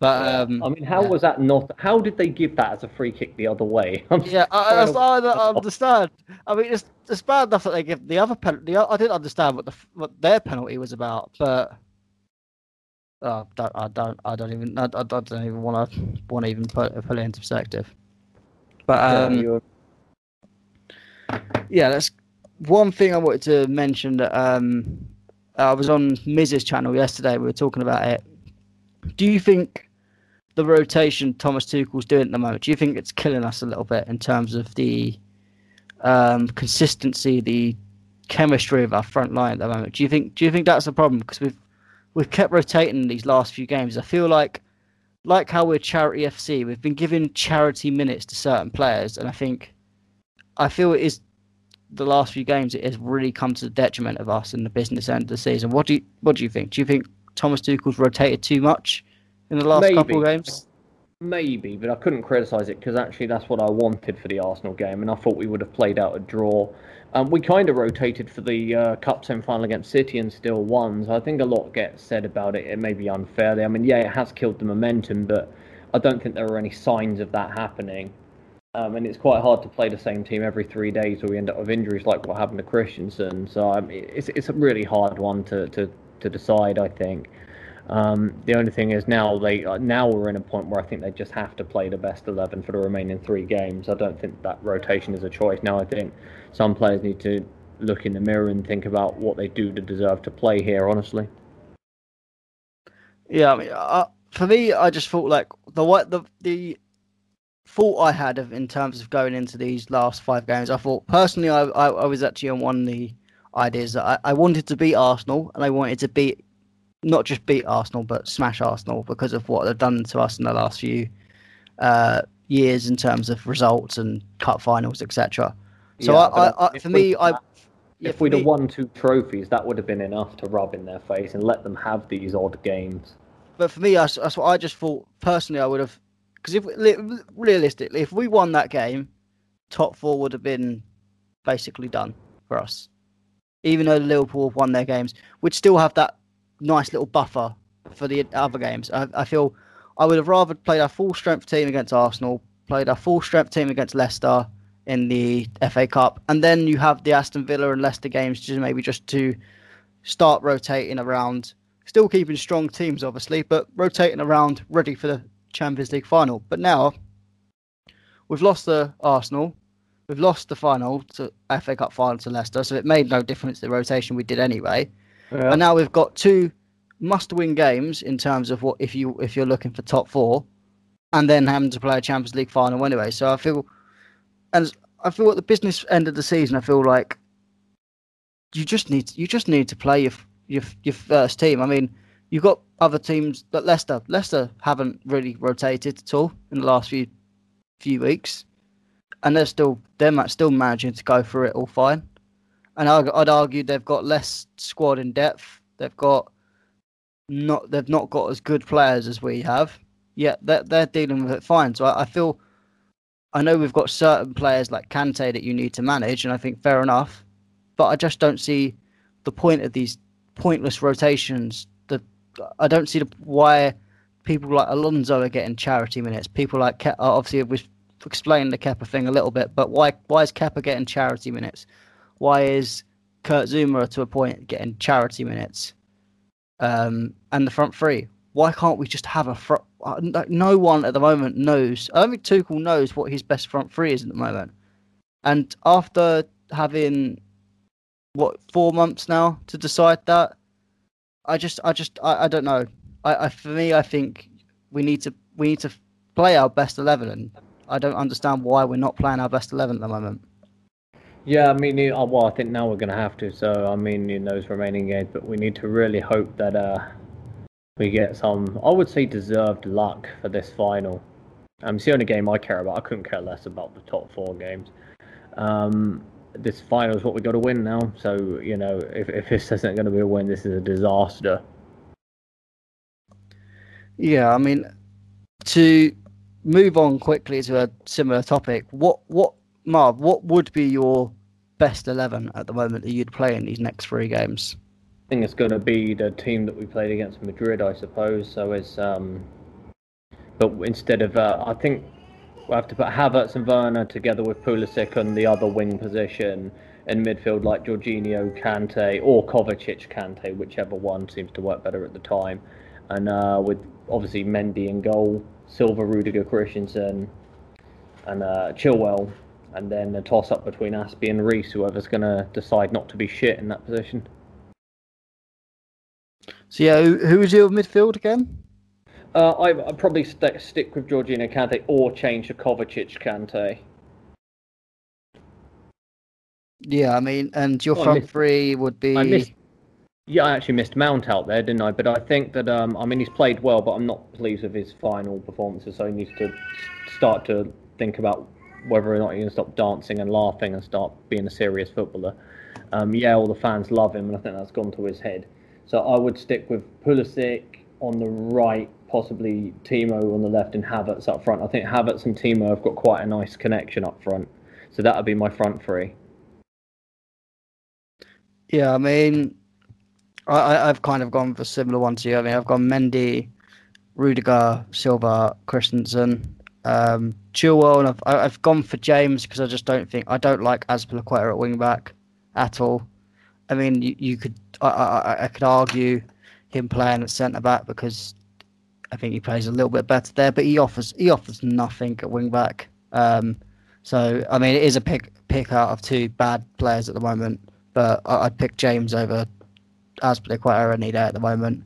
But um, I mean, how yeah. was that not? How did they give that as a free kick the other way? [LAUGHS] I'm yeah, I, I, I, [LAUGHS] understand. I mean, it's it's bad enough that they give the other penalty. I didn't understand what the what their penalty was about, but oh, don't, I don't, I don't even, I, I don't even want to want to even put put it into perspective. But um, yeah, that's one thing I wanted to mention. That um, I was on Miz's channel yesterday. We were talking about it. Do you think the rotation Thomas Tuchel's doing at the moment? Do you think it's killing us a little bit in terms of the um, consistency, the chemistry of our front line at the moment? Do you think? Do you think that's a problem? Because we've we've kept rotating these last few games. I feel like like how we're charity FC, we've been giving charity minutes to certain players, and I think I feel it is the last few games it has really come to the detriment of us in the business end of the season. What do you what do you think? Do you think Thomas Tuchel's rotated too much in the last Maybe. couple of games? Maybe, but I couldn't criticise it because actually that's what I wanted for the Arsenal game, and I thought we would have played out a draw. Um, we kind of rotated for the uh, Cup semi-final against City and still won. So I think a lot gets said about it. It may be unfairly. I mean, yeah, it has killed the momentum, but I don't think there are any signs of that happening. Um, and it's quite hard to play the same team every three days, or we end up with injuries like what happened to Christensen. So um, it's it's a really hard one to to, to decide. I think. Um, the only thing is now they uh, now we're in a point where I think they just have to play the best eleven for the remaining three games. I don't think that rotation is a choice now. I think some players need to look in the mirror and think about what they do to deserve to play here. Honestly. Yeah, I mean, uh, for me, I just thought like the what the the thought I had of in terms of going into these last five games. I thought personally, I I, I was actually on one the ideas that I, I wanted to beat Arsenal and I wanted to beat not just beat Arsenal, but smash Arsenal because of what they've done to us in the last few uh, years in terms of results and cup finals, etc. So yeah, I, I, I for me, I if we'd me, have won two trophies, that would have been enough to rub in their face and let them have these odd games. But for me, that's, that's what I just thought. Personally, I would have because if realistically, if we won that game, top four would have been basically done for us. Even though Liverpool have won their games, we'd still have that nice little buffer for the other games. I, I feel I would have rather played our full strength team against Arsenal, played our full strength team against Leicester in the FA Cup, and then you have the Aston Villa and Leicester games, just maybe just to start rotating around, still keeping strong teams obviously, but rotating around ready for the Champions League final. But now we've lost the Arsenal, we've lost the final to FA Cup final to Leicester, so it made no difference the rotation we did anyway. Yeah. And now we've got two must-win games in terms of what if you if you're looking for top four, and then having to play a Champions League final anyway. So I feel, and I feel at the business end of the season, I feel like you just need you just need to play your your your first team. I mean, you've got other teams that Leicester Leicester haven't really rotated at all in the last few few weeks, and they're still they're still managing to go through it all fine and I'd argue they've got less squad in depth. They've got not they've not got as good players as we have. Yet they're, they're dealing with it fine. So I, I feel, I know we've got certain players like Kante that you need to manage, and I think fair enough, but I just don't see the point of these pointless rotations. The I don't see the, why people like Alonso are getting charity minutes. People like Ke- obviously we've explained the Kepa thing a little bit, but why why is Kepa getting charity minutes? Why is Kurt Zouma to a point getting charity minutes? Um, and the front three. Why can't we just have a front? No one at the moment knows. I don't think Tuchel knows what his best front three is at the moment. And after having what four months now to decide that, I just, I just, I, I don't know. I, I, for me, I think we need to, we need to play our best eleven, and I don't understand why we're not playing our best eleven at the moment. Yeah, I mean, uh, well, I think now we're going to have to. So, I mean, in those remaining games, but we need to really hope that uh, we get some, I would say, deserved luck for this final. Um, it's the only game I care about. I couldn't care less about the top four games. Um, this final is what we got to win now. So, you know, if, if this isn't going to be a win, this is a disaster. Yeah, I mean, to move on quickly to a similar topic, what what Marv, what would be your best eleven at the moment that you'd play in these next three games? I think it's going to be the team that we played against Madrid, I suppose. So it's um, but instead of uh, I think we'll have to put Havertz and Werner together with Pulisic on the other wing position in midfield, like Jorginho, Kante, or Kovacic, Kante, whichever one seems to work better at the time, and uh, with obviously Mendy in goal, Silva, Rudiger, Christensen, and uh, Chilwell, and then a toss up between Azpi and Reece, whoever's going to decide not to be shit in that position. So yeah, who, who is your midfield again? Uh, I, I'd probably st- stick with Jorginho Kante or change to Kovacic Kante. Yeah, I mean, and your Oh, front missed- three would be. I missed. Yeah, I actually missed Mount out there, didn't I? But I think that um, I mean he's played well, but I'm not pleased with his final performances. So he needs to start to think about whether or not going to stop dancing and laughing and start being a serious footballer. Um, yeah, all the fans love him, and I think that's gone to his head. So I would stick with Pulisic on the right, possibly Timo on the left, and Havertz up front. I think Havertz and Timo have got quite a nice connection up front. So that would be my front three. Yeah, I mean, I, I've kind of gone for similar ones to you. I mean, I've gone Mendy, Rudiger, Silva, Christensen, um, Chilwell, and I've I've gone for James because I just don't think I don't like Azpilicueta at wing back at all. I mean, you, you could I, I I could argue him playing at centre back because I think he plays a little bit better there, but he offers he offers nothing at wing back. Um, so I mean, it is a pick pick out of two bad players at the moment, but I, I'd pick James over Azpilicueta any day at the moment.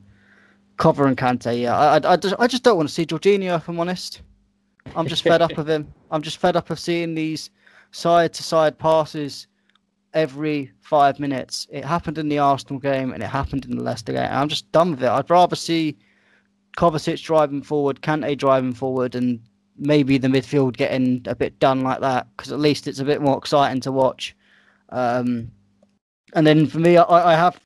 Cover and Kante, yeah, I, I, I just I just don't want to see Jorginho if I'm honest. I'm just fed up of him. [LAUGHS] I'm just fed up of seeing these side to side passes every five minutes. It happened in the Arsenal game and it happened in the Leicester game. I'm just done with it. I'd rather see Kovacic driving forward, Kante driving forward, and maybe the midfield getting a bit done like that because at least it's a bit more exciting to watch. Um, and then for me, I, I have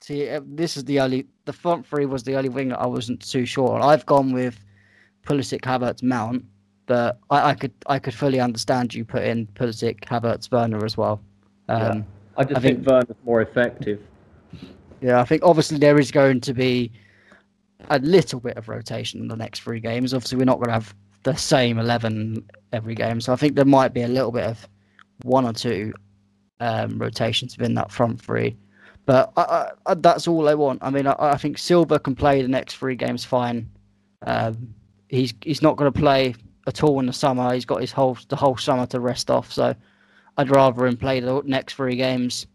see uh, this is the only the front three was the only wing that I wasn't too sure. on. I've gone with Pulisic, Havertz, Mount, but I, I could I could fully understand you put in Pulisic, Havertz, Werner as well. Um, I just I think, think- Werner's more effective. Yeah, I think obviously there is going to be a little bit of rotation in the next three games. Obviously, we're not going to have the same 11 every game. So I think there might be a little bit of one or two um, rotations within that front three. But I, I, that's all I want. I mean, I, I think Silva can play the next three games fine. Um, he's he's not going to play at all in the summer. He's got his whole the whole summer to rest off. So I'd rather him play the next three games.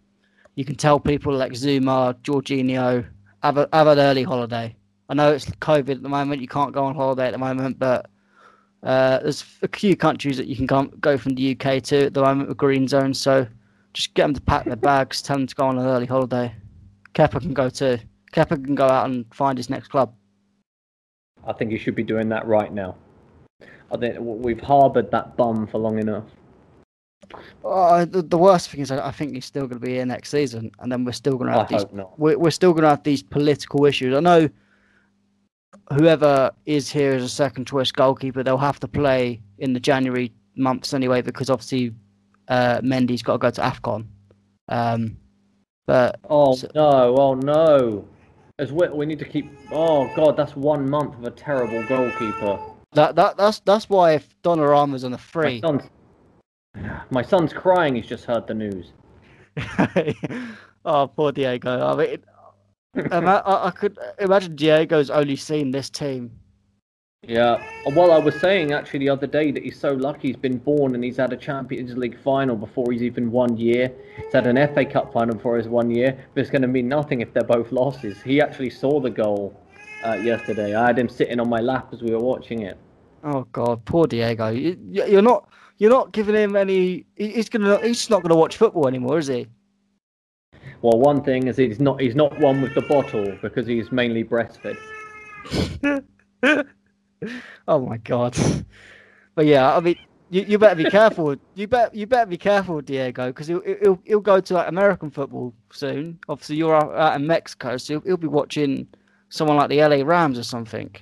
You can tell people like Zouma, Jorginho, have, a, have an early holiday. I know it's COVID at the moment. You can't go on holiday at the moment, but uh, there's a few countries that you can go from the UK to at the moment with green zones. So just get them to pack their bags, tell them to go on an early holiday. Kepa can go too. Kepa can go out and find his next club. I think he should be doing that right now. I think we've harboured that bum for long enough. Uh, the, the worst thing is, I, I think he's still going to be here next season, and then we're still going to I have these. We're, we're still going to have these political issues. I know whoever is here as a second choice goalkeeper, they'll have to play in the January months anyway, because obviously uh, Mendy's got to go to Afcon. Um, but Oh So- no! Oh no! As we, we need to keep. Oh god, that's one month of a terrible goalkeeper. that that that's that's why if Donnarumma's on a My free, son's, my son's crying. He's just heard the news. [LAUGHS] oh poor Diego. I mean, I, I could imagine Diego's only seen this team. Yeah. Well, I was saying actually the other day that he's so lucky he's been born and he's had a Champions League final before he's even one year. He's had an FA Cup final before his one year, but it's going to mean nothing if they're both losses. He actually saw the goal uh, yesterday. I had him sitting on my lap as we were watching it. Oh God, poor Diego. You, you- you're not you're not giving him any. He's gonna he's not gonna watch football anymore, is he? Well, one thing is he's not he's not one with the bottle because he's mainly breastfed. [LAUGHS] [LAUGHS] oh my god. But yeah, I mean, you, you better be careful. You bet you better be careful, Diego, because he'll, he'll he'll go to like American football soon. Obviously, you're out, out in Mexico, so he'll, he'll be watching someone like the LA Rams or something.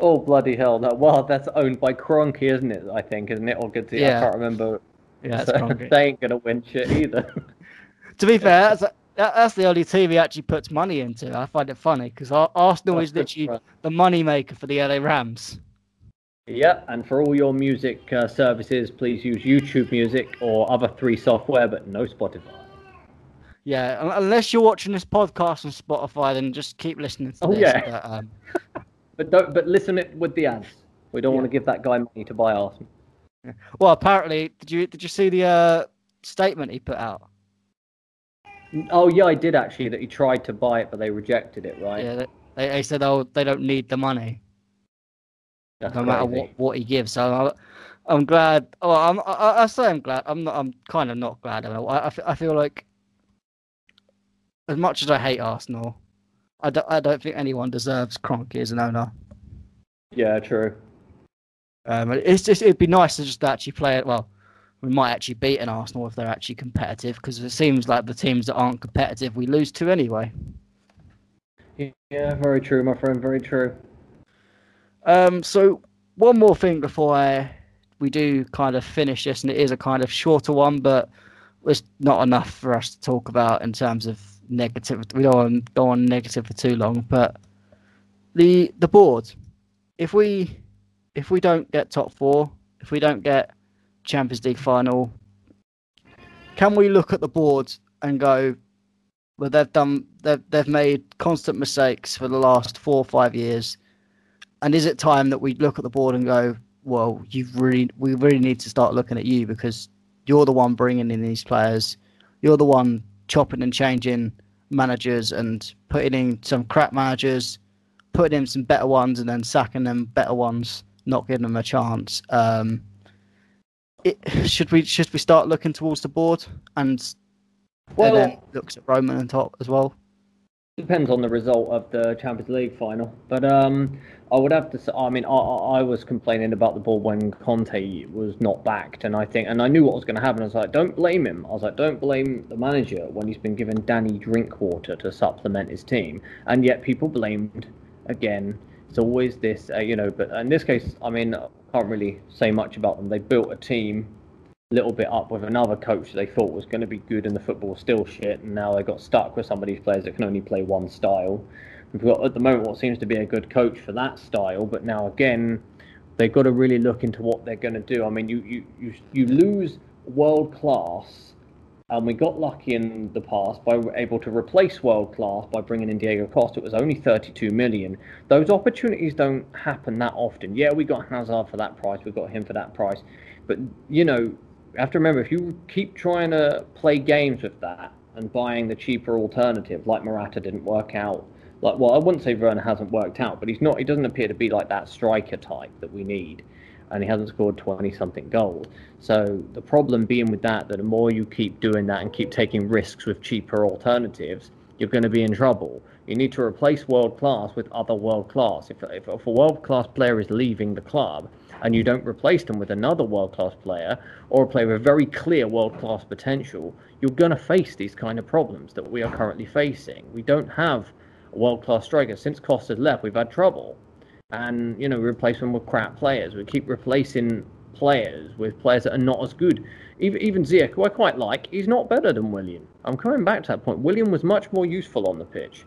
Oh bloody hell! No, well, that's owned by Kroenke, isn't it? I think, isn't it? Or good to Yeah. I can't remember. Yeah, [LAUGHS] So they ain't gonna win shit either. [LAUGHS] To be fair, that's, that, that's the only team he actually puts money into. I find it funny because Arsenal is literally the money maker for the LA Rams. Yeah, and for all your music uh, services, please use YouTube Music or other three software, but no Spotify. Yeah, unless you're watching this podcast on Spotify, then just keep listening to Oh, this. yeah. But, um, [LAUGHS] But don't. But listen it with the ads. We don't Yeah. want to give that guy money to buy Arsenal. well, apparently, did you did you see the uh, statement he put out? Oh yeah, I did actually. That he tried to buy it, but they rejected it. Right. Yeah, they, they said, oh, they don't need the money, That's no matter what, what he gives. So I, I'm glad. Oh, I'm, I, I say I'm glad. I'm not. I'm kind of not glad. I, I, I feel like, as much as I hate Arsenal, I don't, I don't think anyone deserves Kroenke as an owner. Yeah, true. Um, it's just it'd be nice to just actually play it. Well, we might actually beat an Arsenal if they're actually competitive, because it seems like the teams that aren't competitive we lose to anyway. Yeah, very true, my friend. Very true. Um, so one more thing before I we do kind of finish this, and it is a kind of shorter one, but it's not enough for us to talk about in terms of negative. We don't want to go on negative for too long, but the the board. If we if we don't get top four, if we don't get Champions League final, can we look at the board and go, well, they've done they've they've made constant mistakes for the last four or five years. And is it time that we look at the board and go, well, you've really, we really need to start looking at you because you're the one bringing in these players. You're the one chopping and changing managers and putting in some crap managers, putting in some better ones, and then sacking them better ones, not giving them a chance. Um, it, [SIGHS] should we should we start looking towards the board and, Well, then looks at Roman and top as well? Depends on the result of the Champions League final, but um, I would have to. Say, I mean, I, I I was complaining about the board when Conte was not backed, and I think, and I knew what was going to happen. I was like, don't blame him. I was like, don't blame the manager when he's been given Danny Drinkwater to supplement his team, and yet people blamed again. It's always this, uh, you know. But in this case, I mean, I can't really say much about them. They built a team a little bit up with another coach they thought was going to be good and the football was still shit and now they got stuck with some of these players that can only play one style we've got at the moment what seems to be a good coach for that style but now again they've got to really look into what they're going to do i mean you you you, you lose world class and we got lucky in the past by able to replace world class by bringing in Diego Costa. It was only 32 million. Those opportunities don't happen that often. Yeah, we got Hazard for that price. We got him for that price. But you know, you have to remember if you keep trying to play games with that and buying the cheaper alternative, like Morata didn't work out. Like, well, I wouldn't say Werner hasn't worked out, but he's not. He doesn't appear to be like that striker type that we need, and he hasn't scored 20 something goals. So the problem being with that, that the more you keep doing that and keep taking risks with cheaper alternatives, you're going to be in trouble. You need to replace world class with other world class. If, if, if a world class player is leaving the club and you don't replace them with another world class player or a player with very clear world class potential, you're going to face these kind of problems that we are currently facing. We don't have world class striker. Since Costa's left, we've had trouble. And, you know, we replace them with crap players. We keep replacing players with players that are not as good. Even, even Ziyech, who I quite like, he's not better than Willian. I'm coming back to that point. Willian was much more useful on the pitch.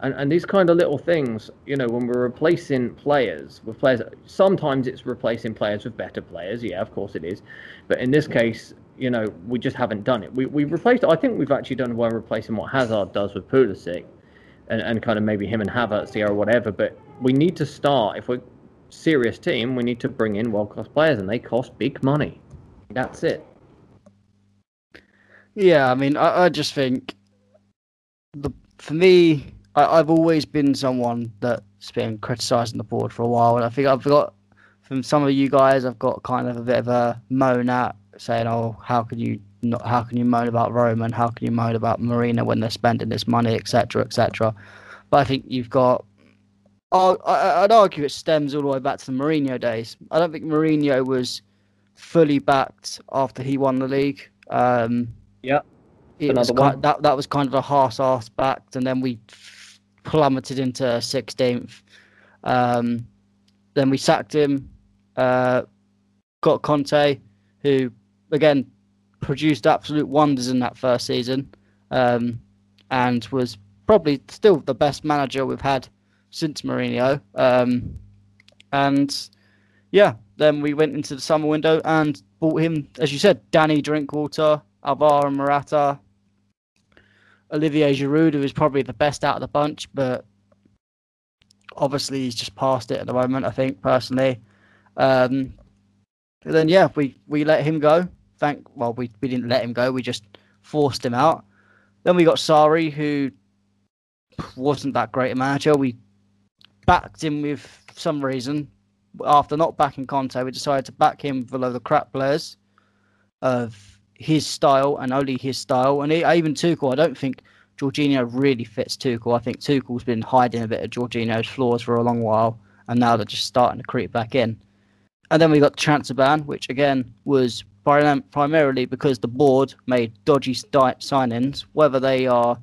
And, and these kind of little things, you know, when we're replacing players with players, sometimes it's replacing players with better players. Yeah, of course it is. But in this case, you know, we just haven't done it. We we replaced. I think we've actually done well replacing what Hazard does with Pulisic, and, and kind of maybe him and Havertz here or whatever. But we need to start if we're serious team. We need to bring in world class players, and they cost big money. That's it. Yeah, I mean, I, I just think the for me, I, have always been someone that's been criticising the board for a while, and I think I've got from some of you guys, I've got kind of a bit of a moan at saying, "Oh, how can you not? How can you moan about Roman? How can you moan about Marina when they're spending this money, etc., etc." But I think you've got. I, I'd argue it stems all the way back to the Mourinho days. I don't think Mourinho was fully backed after he won the league. Um, yeah, it was kind, that that was kind of a half-ass backed, and then we plummeted into 16th. Um, then we sacked him. Uh, got Conte, who again produced absolute wonders in that first season, um, and was probably still the best manager we've had since Mourinho. Um, and yeah, then we went into the summer window and bought him, as you said, Danny Drinkwater, Alvaro Morata, Olivier Giroud, who is probably the best out of the bunch, but obviously he's just past it at the moment. I think personally. Um, then yeah, we we let him go. Thank well, we we didn't let him go. We just forced him out. Then we got Sarri, who wasn't that great a manager. We backed him with some reason. After not backing Conte, we decided to back him below the crap players of his style and only his style. And even Tuchel, I don't think Jorginho really fits Tuchel. I think Tuchel's been hiding a bit of Jorginho's flaws for a long while, and now they're just starting to creep back in. And then we got the which again was primarily because the board made dodgy signings, whether they are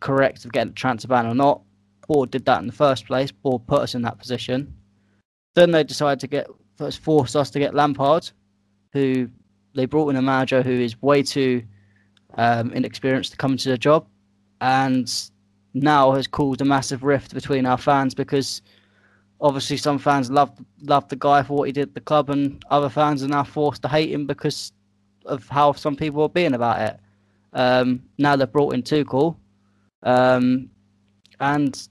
correct of getting ban or not. Board did that in the first place. Board put us in that position. Then they decided to get first forced us to get Lampard, who they brought in a manager who is way too um, inexperienced to come into the job, and now has caused a massive rift between our fans because obviously some fans love love the guy for what he did at the club, and other fans are now forced to hate him because of how some people are being about it. Um, now they've brought in Tuchel, um, and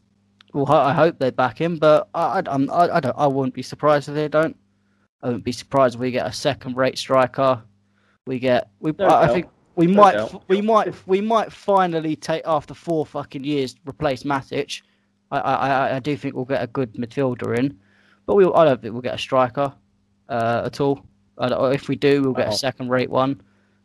well, I hope they back him, but I, I, I, I don't. I wouldn't be surprised if they don't. I wouldn't be surprised if we get a second-rate striker. We get we. I, I think we might doubt. we might we might finally take after four fucking years replace Matic I, I, I do think we'll get a good midfielder in, but we I don't think we'll get a striker uh, at all. if we do, we'll get a second-rate one.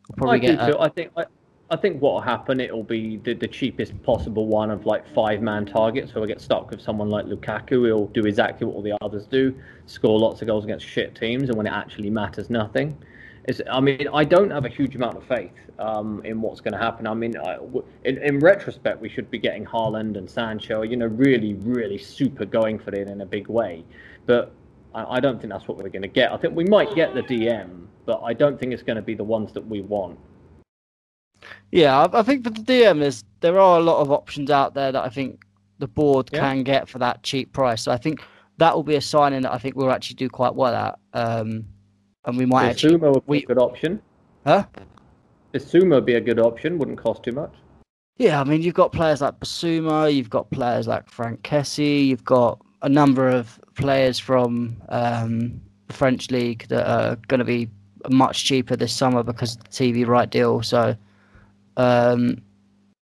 We'll probably I get. A... I think. I, I think what will happen, it'll be the, the cheapest possible one of like five man targets. So we get stuck with someone like Lukaku. He'll do exactly what all the others do, score lots of goals against shit teams, and when it actually matters, nothing. It's, I mean, I don't have a huge amount of faith um, in what's going to happen. I mean, I, in, in retrospect, we should be getting Haaland and Sancho, you know, really, really super going for it in a big way. But I, I don't think that's what we're going to get. I think we might get the DM, but I don't think it's going to be the ones that we want. Yeah, I, I think for the DM, there's there are a lot of options out there that I think the board yeah. can get for that cheap price. So I think that will be a signing that I think we'll actually do quite well at. Um, and we might actually. Sumo would be a good option. Huh? Bissouma would be a good option. Wouldn't cost too much. Yeah, I mean, you've got players like Bissouma, you've got players like Franck Kessie, you've got a number of players from um, the French league that are going to be much cheaper this summer because of the TV right deal. So, um,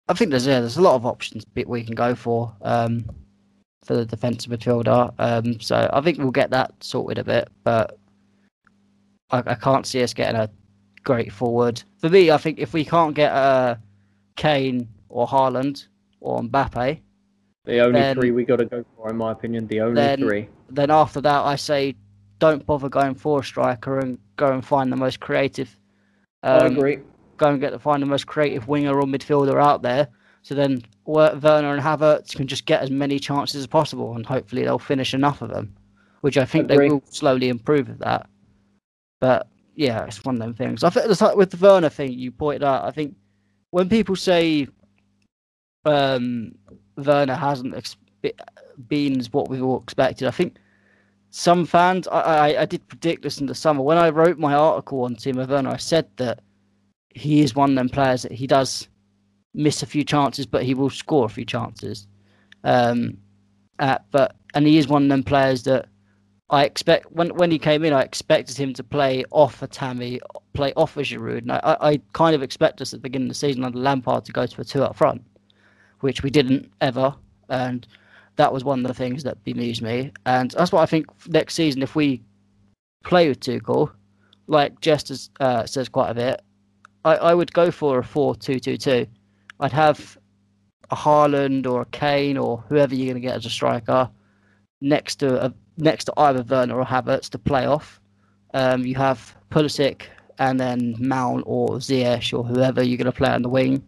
I think there's yeah, there's a lot of options we can go for um, for the defensive midfielder. Um, so I think we'll get that sorted a bit, but I, I can't see us getting a great forward. For me, I think if we can't get uh, Kane or Haaland or Mbappe, the only then, three we got to go for, in my opinion, the only then, three. Then after that, I say don't bother going for a striker and go and find the most creative. Um, I agree. Go and get to find the most creative winger or midfielder out there. So then Werner and Havertz can just get as many chances as possible, and hopefully they'll finish enough of them, which I think Agreed. they will slowly improve with that. But yeah, it's one of them things. I think it's like with the Werner thing you pointed out. I think when people say um, Werner hasn't exp- been what we've all expected, I think some fans. I, I, I did predict this in the summer when I wrote my article on Timo Werner. I said that he is one of them players that he does miss a few chances, but he will score a few chances. Um, uh, but and he is one of them players that I expect when when he came in, I expected him to play off a Tammy, play off a Giroud, and I, I kind of expect us at the beginning of the season under Lampard to go to a two up front, which we didn't ever, and that was one of the things that bemused me, and that's what I think next season if we play with Tuchel, like Jester uh, says quite a bit, I, I would go for a four two two two I'd have a Haaland or a Kane or whoever you're going to get as a striker next to a, next to either Werner or Havertz to play off. Um, you have Pulisic and then Mount or Ziyech or whoever you're going to play on the wing.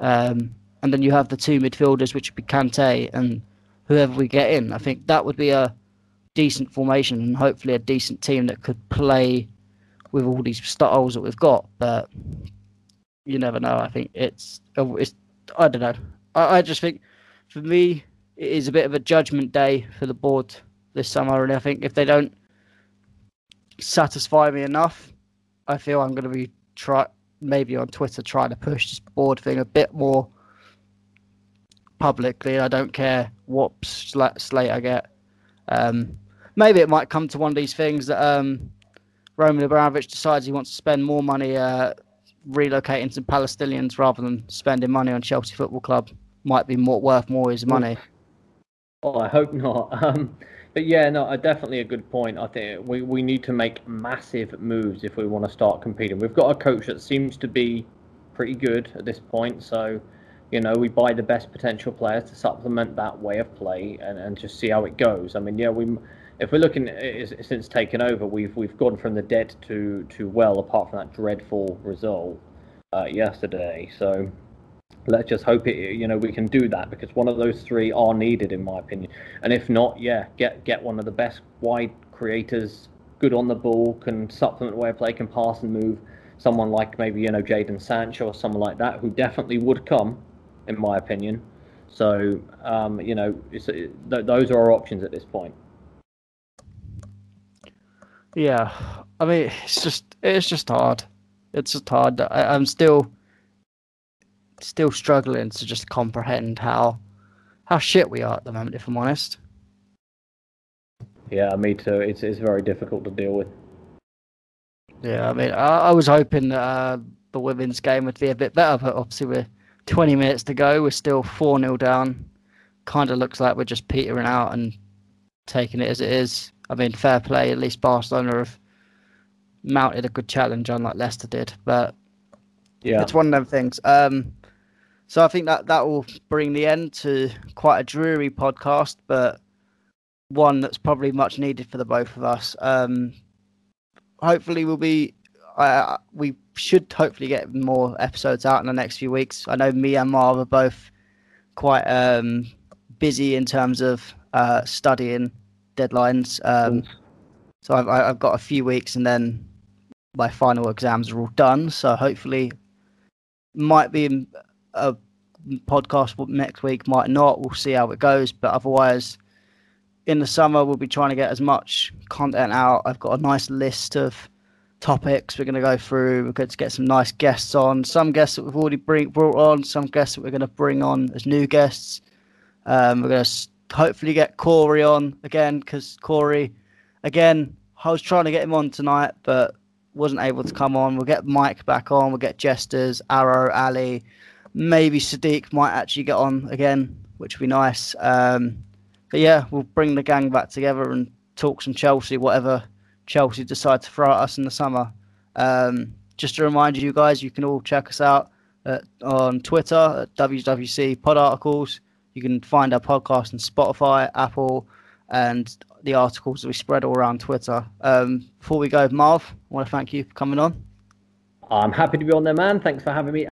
Um, and then you have the two midfielders, which would be Kante and whoever we get in. I think that would be a decent formation and hopefully a decent team that could play with all these styles that we've got. But you never know. I think it's it's I don't know. I, I just think for me it is a bit of a judgment day for the board this summer, and I think if they don't satisfy me enough, I feel I'm going to be try maybe on Twitter trying to push this board thing a bit more publicly. I don't care what slate I get. Um, maybe it might come to one of these things that um, Roman Abramovich decides he wants to spend more money uh, relocating some Palestinians rather than spending money on Chelsea Football Club might be more worth more his money. Oh, I hope not. [LAUGHS] Um, but yeah, no, definitely a good point. I think we, we need to make massive moves if we want to start competing. We've got a coach that seems to be pretty good at this point, so you know we buy the best potential players to supplement that way of play and, and just see how it goes. I mean, yeah, we if we're looking since taking over, we've we've gone from the dead to to well, apart from that dreadful result uh, yesterday. So let's just hope it you know we can do that because one of those three are needed in my opinion. And if not, yeah, get get one of the best wide creators, good on the ball, can supplement where play, can pass and move. Someone like maybe you know Jadon Sancho or someone like that who definitely would come, in my opinion. So um, you know, th- those are our options at this point. Yeah, I mean, it's just it's just hard. It's just hard. I, I'm still still struggling to just comprehend how how shit we are at the moment. If I'm honest. Yeah, me too. It's it's very difficult to deal with. Yeah, I mean, I, I was hoping that uh, the women's game would be a bit better, but obviously we're 20 minutes to go. We're still 4 0 down. Kind of looks like we're just petering out and taking it as it is. I mean, fair play. At least Barcelona have mounted a good challenge, unlike Leicester did. But yeah, it's one of them things. Um, so I think that that will bring the end to quite a dreary podcast, but one that's probably much needed for the both of us. Um, hopefully, we'll be. Uh, we should hopefully get more episodes out in the next few weeks. I know me and Marv are both quite um, busy in terms of uh, studying deadlines. Um, so I've, I've got a few weeks, and then my final exams are all done. So hopefully, might be a podcast next week, might not. We'll see how it goes. But otherwise, in the summer, we'll be trying to get as much content out. I've got a nice list of topics we're going to go through. We're going to get some nice guests on. Some guests that we've already bring, brought on, some guests that we're going to bring on as new guests. Um, we're going to hopefully get Corey on again because Corey, again, I was trying to get him on tonight, but wasn't able to come on. We'll get Mike back on. We'll get Jesters, Arrow, Ali. Maybe Sadiq might actually get on again, which would be nice. Um, but yeah, we'll bring the gang back together and talk some Chelsea, whatever Chelsea decide to throw at us in the summer. Um, just to remind you guys, you can all check us out at, on Twitter at WWC Pod Articles. You can find our podcast on Spotify, Apple, and the articles that we spread all around Twitter. Um, before we go, Marv, I want to thank you for coming on. I'm happy to be on there, man. Thanks for having me.